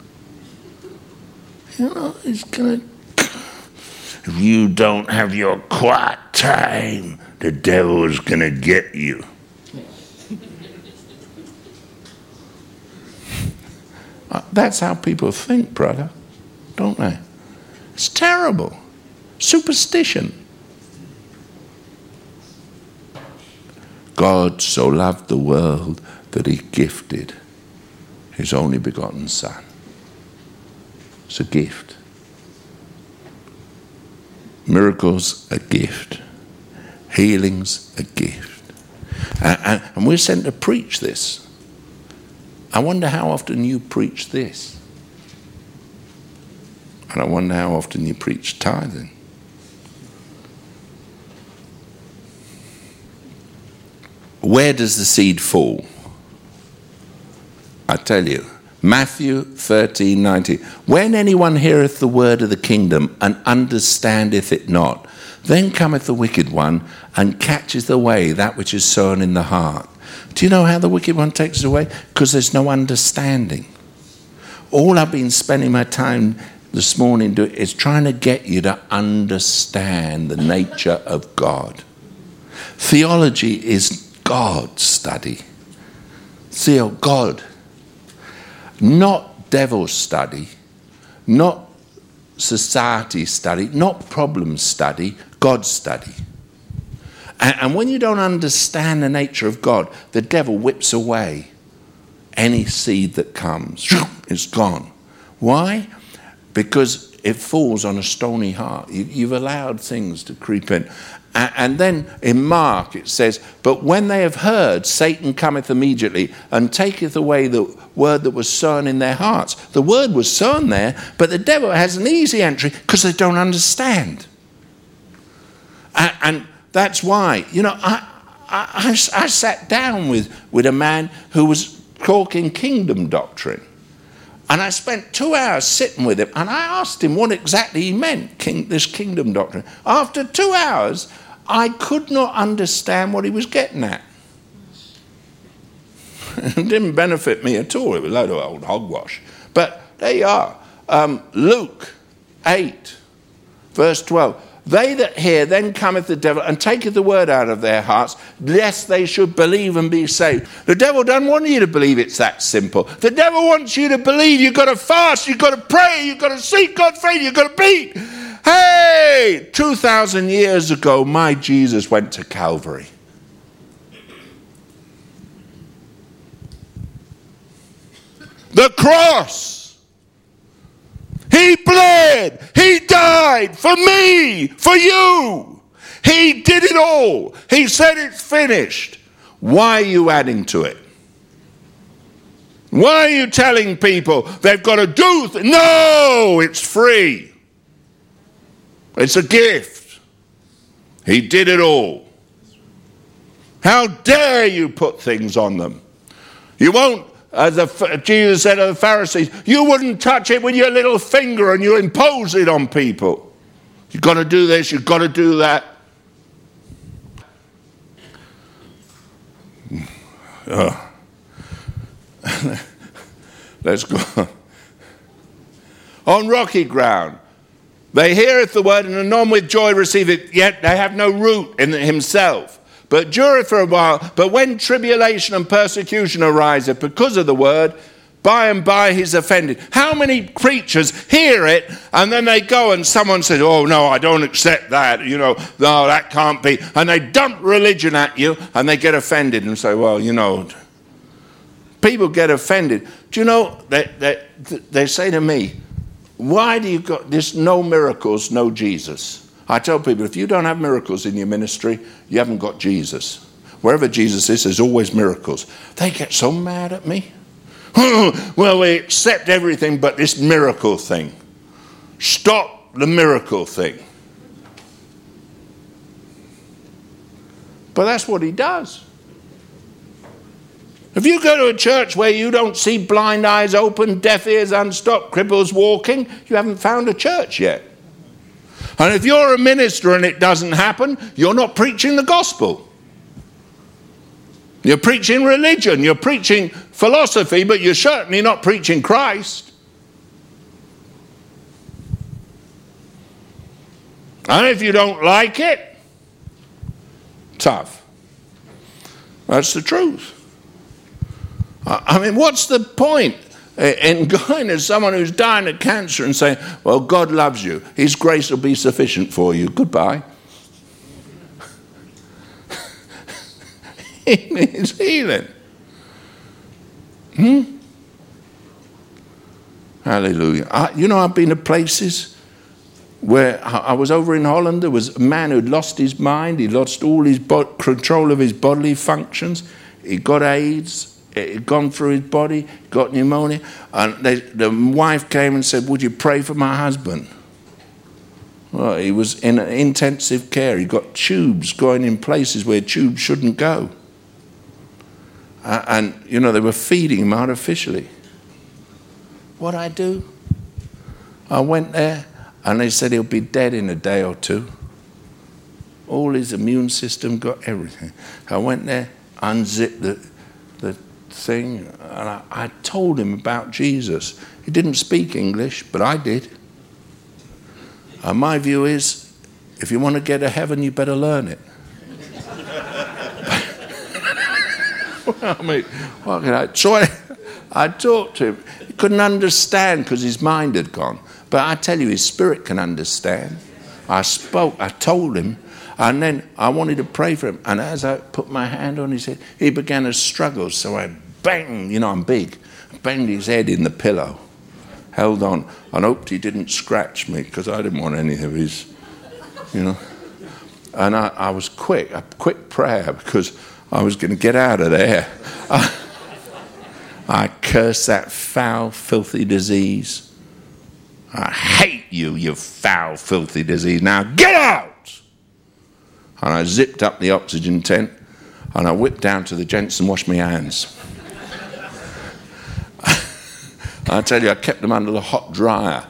Speaker 1: You know, He's going to if you don't have your quiet time, the devil's going to get you. Uh, that's how people think, brother, don't they? It's terrible. Superstition. God so loved the world that he gifted his only begotten Son. It's a gift. Miracles, a gift. Healings, a gift. And, and we're sent to preach this. I wonder how often you preach this. And I wonder how often you preach tithing. Where does the seed fall? I tell you, Matthew 13, 19. When anyone heareth the word of the kingdom and understandeth it not, then cometh the wicked one and catcheth away that which is sown in the heart. Do you know how the wicked one takes it away? Because there's no understanding. all I've been spending my time this morning doing is trying to get you to understand the nature of God. Theology is God study. Theo, God. Not devil study, not society study, not problem study, God study. And, and when you don't understand the nature of God, the devil whips away any seed that comes. It's gone. Why? Because it falls on a stony heart. You, have allowed things to creep in. And then in Mark it says, But when they have heard, Satan cometh immediately and taketh away the word that was sown in their hearts. The word was sown there, but the devil has an easy entry because they don't understand. And that's why, you know, I, I, I, sat down with, with a man who was talking kingdom doctrine. And I spent two hours sitting with him and I asked him what exactly he meant, king, this kingdom doctrine. After two hours, I could not understand what he was getting at. it didn't benefit me at all. It was a load of old hogwash. But there you are. Um, Luke 8, verse 12. They that hear, then cometh the devil and taketh the word out of their hearts, lest they should believe and be saved. The devil doesn't want you to believe it's that simple. The devil wants you to believe you've got to fast, you've got to pray, you've got to seek God's face, you've got to beat. Hey, 2,000 years ago, my Jesus went to Calvary. The cross. He bled. He died for me, for you. He did it all. He said it's finished. Why are you adding to it? Why are you telling people they've got to do? Th- no, it's free. It's a gift. He did it all. How dare you put things on them? You won't, as the, Jesus said to the Pharisees, you wouldn't touch it with your little finger and you impose it on people. You've got to do this, you've got to do that. Oh. Let's go. on rocky ground. They heareth the word and anon with joy receive it, yet they have no root in himself. But dureth for a while. But when tribulation and persecution ariseth because of the word, by and by he's offended. How many preachers hear it and then they go and someone says, Oh, no, I don't accept that. You know, no, that can't be. And they dump religion at you and they get offended and say, Well, you know, people get offended. Do you know, they, they, they say to me, why do you got this no miracles, no Jesus? I tell people if you don't have miracles in your ministry, you haven't got Jesus. Wherever Jesus is, there's always miracles. They get so mad at me. well, we accept everything but this miracle thing. Stop the miracle thing. But that's what he does. If you go to a church where you don't see blind eyes open, deaf ears unstopped, cripples walking, you haven't found a church yet. And if you're a minister and it doesn't happen, you're not preaching the gospel. You're preaching religion, you're preaching philosophy, but you're certainly not preaching Christ. And if you don't like it, tough. That's the truth. I mean, what's the point in going to someone who's dying of cancer and saying, Well, God loves you, His grace will be sufficient for you. Goodbye. it's healing. Hmm? Hallelujah. I, you know, I've been to places where I was over in Holland. There was a man who'd lost his mind. He lost all his bo- control of his bodily functions. He got AIDS it had gone through his body, got pneumonia. And they, the wife came and said, Would you pray for my husband? Well, he was in intensive care. He got tubes going in places where tubes shouldn't go. Uh, and, you know, they were feeding him artificially. What I do? I went there and they said he'll be dead in a day or two. All his immune system got everything. I went there, unzipped the thing, and I, I told him about Jesus. He didn't speak English, but I did. And my view is if you want to get to heaven, you better learn it. well, I mean, what can I? So I, I talked to him. He couldn't understand because his mind had gone. But I tell you, his spirit can understand. I spoke, I told him, and then I wanted to pray for him. And as I put my hand on his head, he began to struggle. So I banged, you know, I'm big, banged his head in the pillow, held on, and hoped he didn't scratch me because I didn't want any of his, you know. And I, I was quick, a quick prayer because I was going to get out of there. I, I curse that foul, filthy disease. I hate you, you foul, filthy disease. Now get out! And I zipped up the oxygen tent and I whipped down to the gents and washed my hands. I tell you, I kept them under the hot dryer,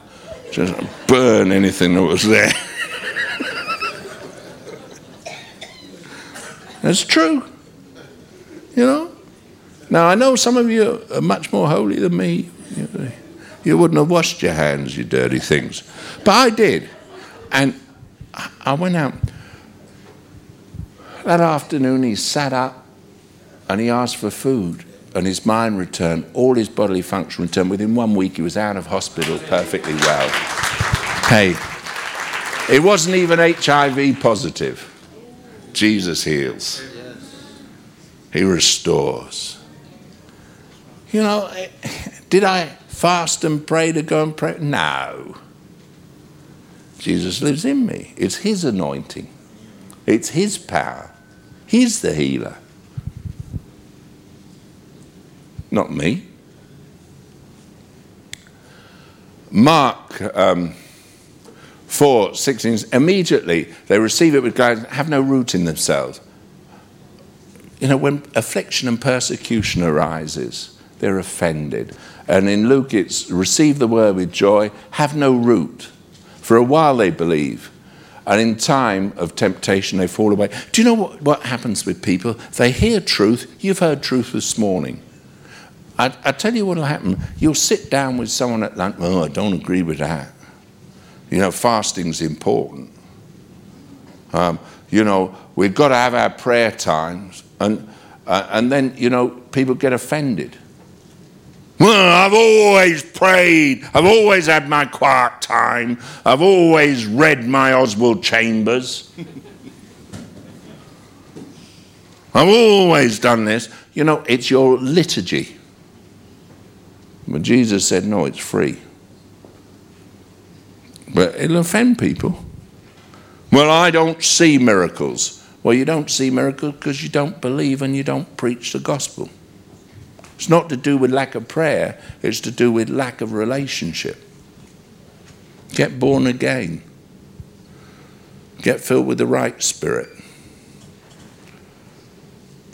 Speaker 1: just burn anything that was there. That's true. You know? Now, I know some of you are much more holy than me. You wouldn't have washed your hands, you dirty things. But I did. And I went out. That afternoon, he sat up and he asked for food, and his mind returned. All his bodily function returned. Within one week, he was out of hospital perfectly well. Hey, it wasn't even HIV positive. Jesus heals. He restores. You know, did I fast and pray to go and pray? No. Jesus lives in me. It's His anointing, it's His power. He's the healer, not me. Mark um, 4 16, immediately they receive it with guidance, have no root in themselves you know, when affliction and persecution arises, they're offended. And in Luke, it's receive the word with joy, have no root. For a while they believe, and in time of temptation they fall away. Do you know what, what happens with people? They hear truth. You've heard truth this morning. I, I tell you what will happen. You'll sit down with someone at lunch, oh, I don't agree with that. You know, fasting's important. Um, you know, we've got to have our prayer times. And, uh, and then, you know, people get offended. Well, I've always prayed. I've always had my quiet time. I've always read my Oswald Chambers. I've always done this. You know, it's your liturgy. But Jesus said, no, it's free. But it'll offend people. Well, I don't see miracles. Well, you don't see miracles because you don't believe and you don't preach the gospel. It's not to do with lack of prayer, it's to do with lack of relationship. Get born again, get filled with the right spirit.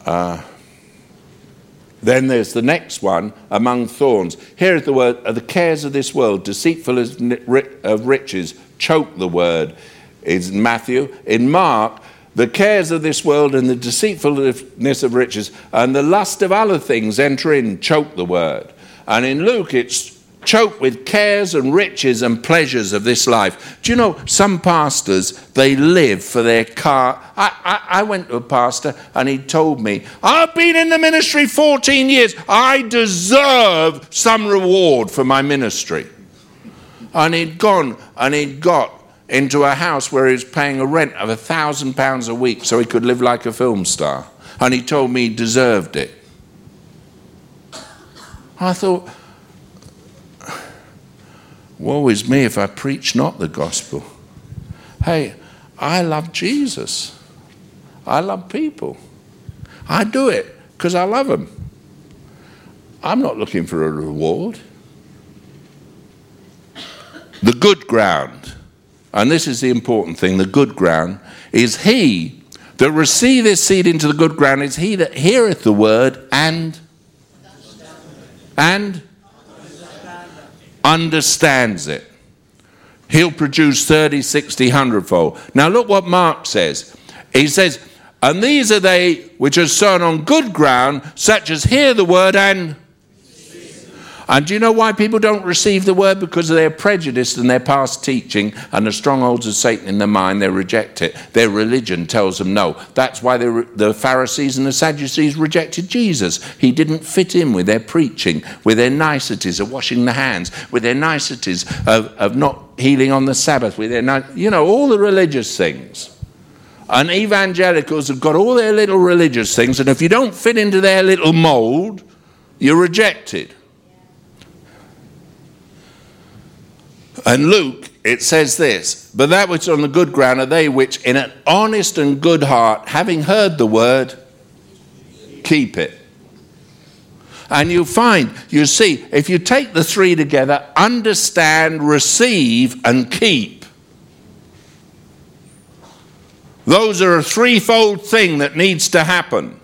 Speaker 1: Uh, then there's the next one among thorns. Here is the word the cares of this world, deceitful of riches, choke the word. Is in Matthew. In Mark, the cares of this world and the deceitfulness of riches and the lust of other things enter in, choke the word. And in Luke, it's choked with cares and riches and pleasures of this life. Do you know, some pastors, they live for their car. I, I, I, went to a pastor and he told me, I've been in the ministry 14 years. I deserve some reward for my ministry. And he'd gone and he'd got into a house where he was paying a rent of a thousand pounds a week so he could live like a film star. And he told me he deserved it. I thought, woe is me if I preach not the gospel. Hey, I love Jesus. I love people. I do it because I love them. I'm not looking for a reward. The good ground and this is the important thing the good ground, is he that receiveth seed into the good ground, is he that heareth the word and and understands it. He'll produce 30, 60, 100 fold. Now look what Mark says. He says, And these are they which are sown on good ground, such as hear the word and and do you know why people don't receive the word? Because they're prejudiced and their past teaching and the strongholds of Satan in their mind, they reject it. Their religion tells them no. That's why the Pharisees and the Sadducees rejected Jesus. He didn't fit in with their preaching, with their niceties of washing the hands, with their niceties of, of not healing on the Sabbath, with their, you know, all the religious things. And evangelicals have got all their little religious things, and if you don't fit into their little mold, you're rejected. And Luke, it says this But that which on the good ground are they which, in an honest and good heart, having heard the word, keep it. And you find, you see, if you take the three together, understand, receive, and keep. Those are a threefold thing that needs to happen.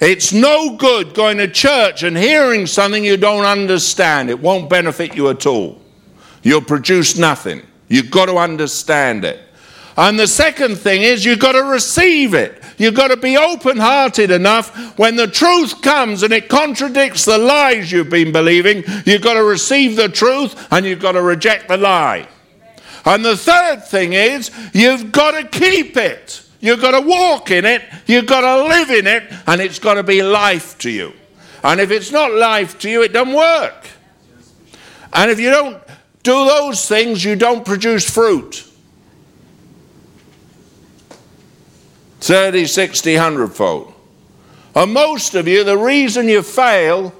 Speaker 1: It's no good going to church and hearing something you don't understand. It won't benefit you at all. You'll produce nothing. You've got to understand it. And the second thing is you've got to receive it. You've got to be open hearted enough when the truth comes and it contradicts the lies you've been believing. You've got to receive the truth and you've got to reject the lie. And the third thing is you've got to keep it. You've got to walk in it. You've got to live in it. And it's got to be life to you. And if it's not life to you, it doesn't work. And if you don't do those things, you don't produce fruit. 30, 60, 100 fold. And most of you, the reason you fail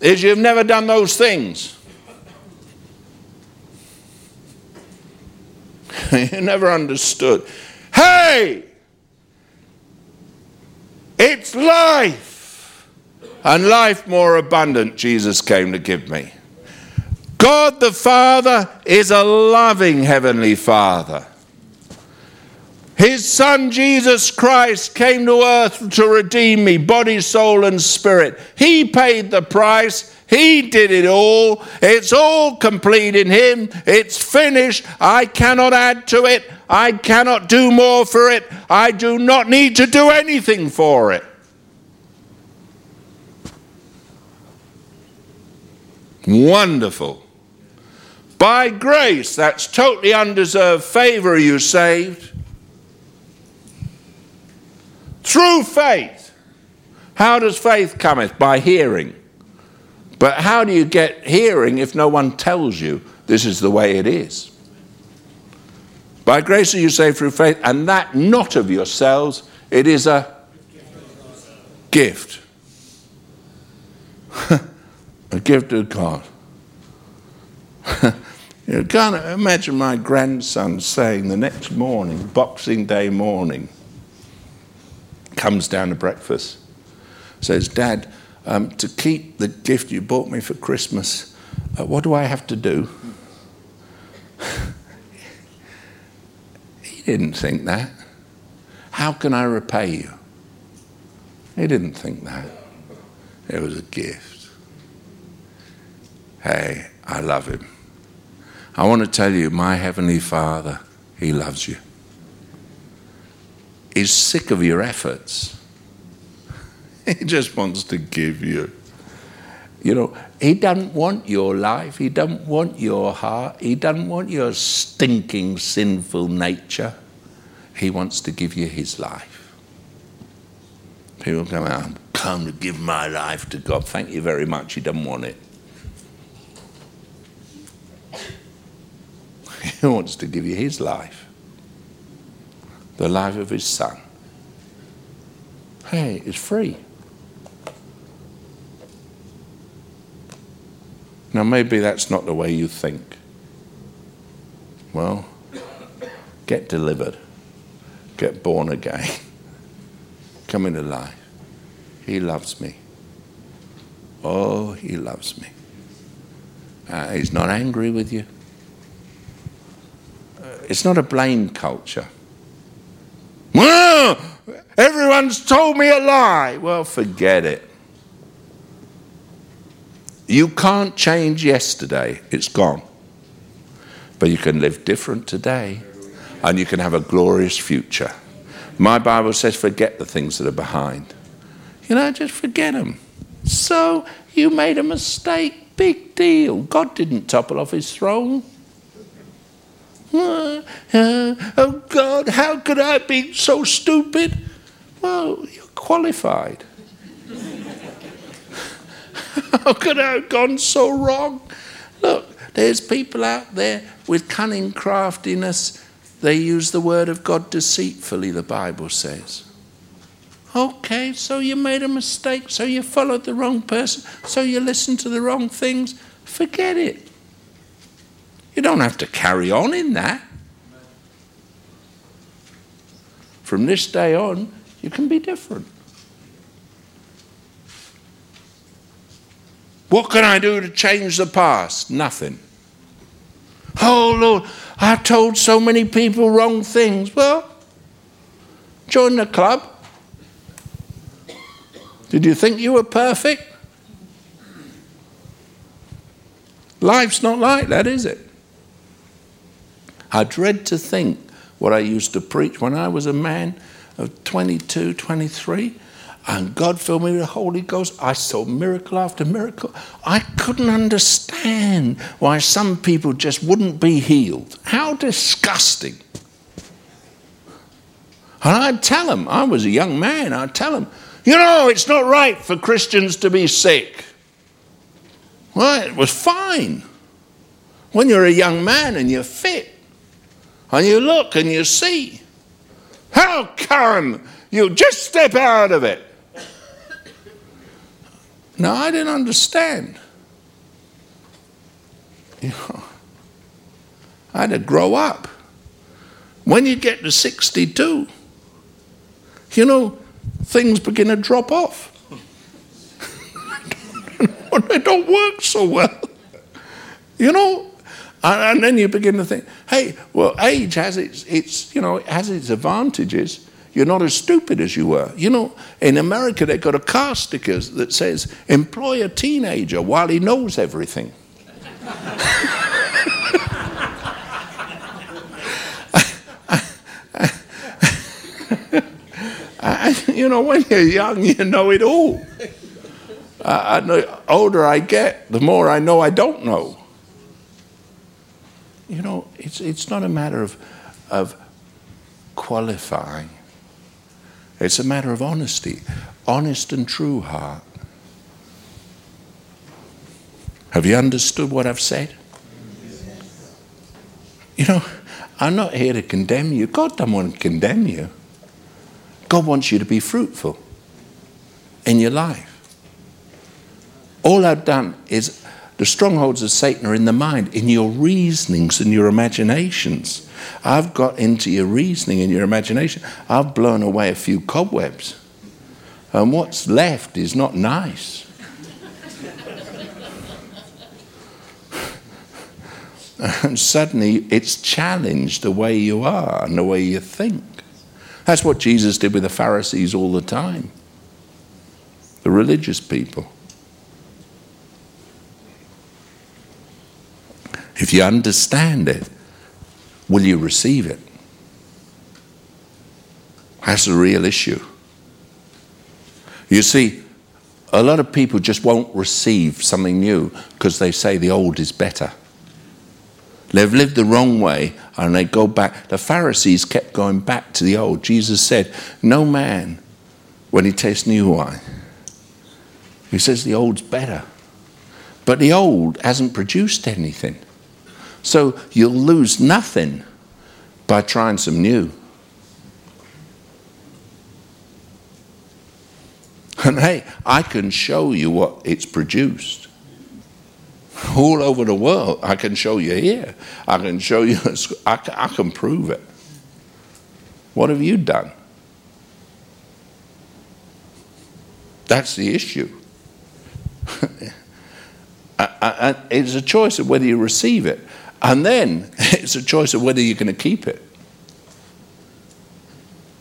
Speaker 1: is you've never done those things. you never understood. Hey! It's life! And life more abundant, Jesus came to give me. God the Father is a loving Heavenly Father. His Son Jesus Christ came to earth to redeem me, body, soul, and spirit. He paid the price. He did it all. It's all complete in Him. It's finished. I cannot add to it. I cannot do more for it. I do not need to do anything for it. Wonderful. By grace, that's totally undeserved favor, you saved. Through faith. How does faith cometh? By hearing. But how do you get hearing if no one tells you this is the way it is? By grace are you saved through faith, and that not of yourselves, it is a gift. a gift of God. You can't imagine my grandson saying the next morning, Boxing Day morning, comes down to breakfast, says, Dad, um, to keep the gift you bought me for Christmas, uh, what do I have to do? he didn't think that. How can I repay you? He didn't think that. It was a gift. Hey, I love him. I want to tell you, my Heavenly Father, He loves you. He's sick of your efforts. He just wants to give you. You know, He doesn't want your life. He doesn't want your heart. He doesn't want your stinking, sinful nature. He wants to give you His life. People come out, I'm come to give my life to God. Thank you very much. He doesn't want it. He wants to give you his life, the life of his son. Hey, it's free. Now, maybe that's not the way you think. Well, get delivered, get born again, come into life. He loves me. Oh, he loves me. Uh, he's not angry with you. It's not a blame culture. Everyone's told me a lie. Well, forget it. You can't change yesterday, it's gone. But you can live different today and you can have a glorious future. My Bible says, forget the things that are behind. You know, just forget them. So you made a mistake. Big deal. God didn't topple off his throne. Uh, oh God, how could I be so stupid? Well, you're qualified. how could I have gone so wrong? Look, there's people out there with cunning craftiness. They use the word of God deceitfully, the Bible says. Okay, so you made a mistake, so you followed the wrong person, so you listened to the wrong things. Forget it. You don't have to carry on in that. From this day on, you can be different. What can I do to change the past? Nothing. Oh, Lord, I told so many people wrong things. Well, join the club. Did you think you were perfect? Life's not like that, is it? I dread to think what I used to preach when I was a man of 22, 23, and God filled me with the Holy Ghost. I saw miracle after miracle. I couldn't understand why some people just wouldn't be healed. How disgusting. And I'd tell them, I was a young man, I'd tell them, you know, it's not right for Christians to be sick. Well, it was fine. When you're a young man and you're fit, and you look and you see, how come you just step out of it? No, I didn't understand. You know, I had to grow up. When you get to 62, you know, things begin to drop off. they don't work so well. You know, and then you begin to think, hey, well, age has its, its, you know, it has its advantages. You're not as stupid as you were. You know, in America, they've got a car sticker that says, employ a teenager while he knows everything. you know, when you're young, you know it all. Uh, and the older I get, the more I know I don't know. You know, it's, it's not a matter of, of qualifying, it's a matter of honesty, honest and true heart. Have you understood what I've said? You know, I'm not here to condemn you. God doesn't want to condemn you. God wants you to be fruitful in your life. All I've done is the strongholds of Satan are in the mind, in your reasonings and your imaginations. I've got into your reasoning and your imagination. I've blown away a few cobwebs. And what's left is not nice. and suddenly it's challenged the way you are and the way you think. That's what Jesus did with the Pharisees all the time, the religious people. If you understand it, will you receive it? That's the real issue. You see, a lot of people just won't receive something new because they say the old is better. They've lived the wrong way and they go back. The Pharisees kept going back to the old. Jesus said, No man, when he tastes new wine, he says the old's better. But the old hasn't produced anything. So you'll lose nothing by trying some new. And hey, I can show you what it's produced. All over the world, I can show you here. I can show you, I can prove it. What have you done? That's the issue. it's a choice of whether you receive it. And then it's a choice of whether you're going to keep it.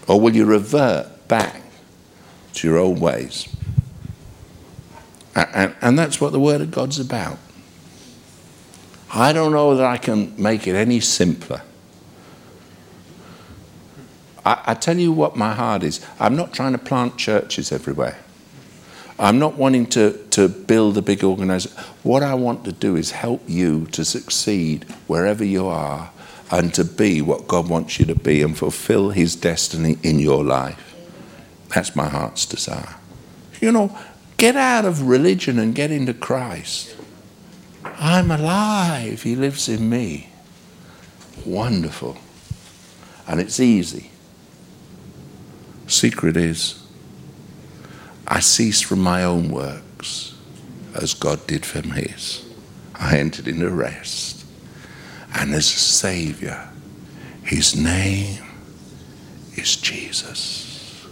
Speaker 1: Or will you revert back to your old ways? And, and, that's what the Word of God's about. I don't know that I can make it any simpler. I, I tell you what my heart is. I'm not trying to plant churches everywhere. I'm not wanting to, to build a big organization. What I want to do is help you to succeed wherever you are and to be what God wants you to be and fulfill His destiny in your life. That's my heart's desire. You know, get out of religion and get into Christ. I'm alive. He lives in me. Wonderful. And it's easy. Secret is I ceased from my own works as God did from his. I entered into rest. And as a Savior, his name is Jesus.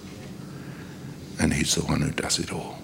Speaker 1: And he's the one who does it all.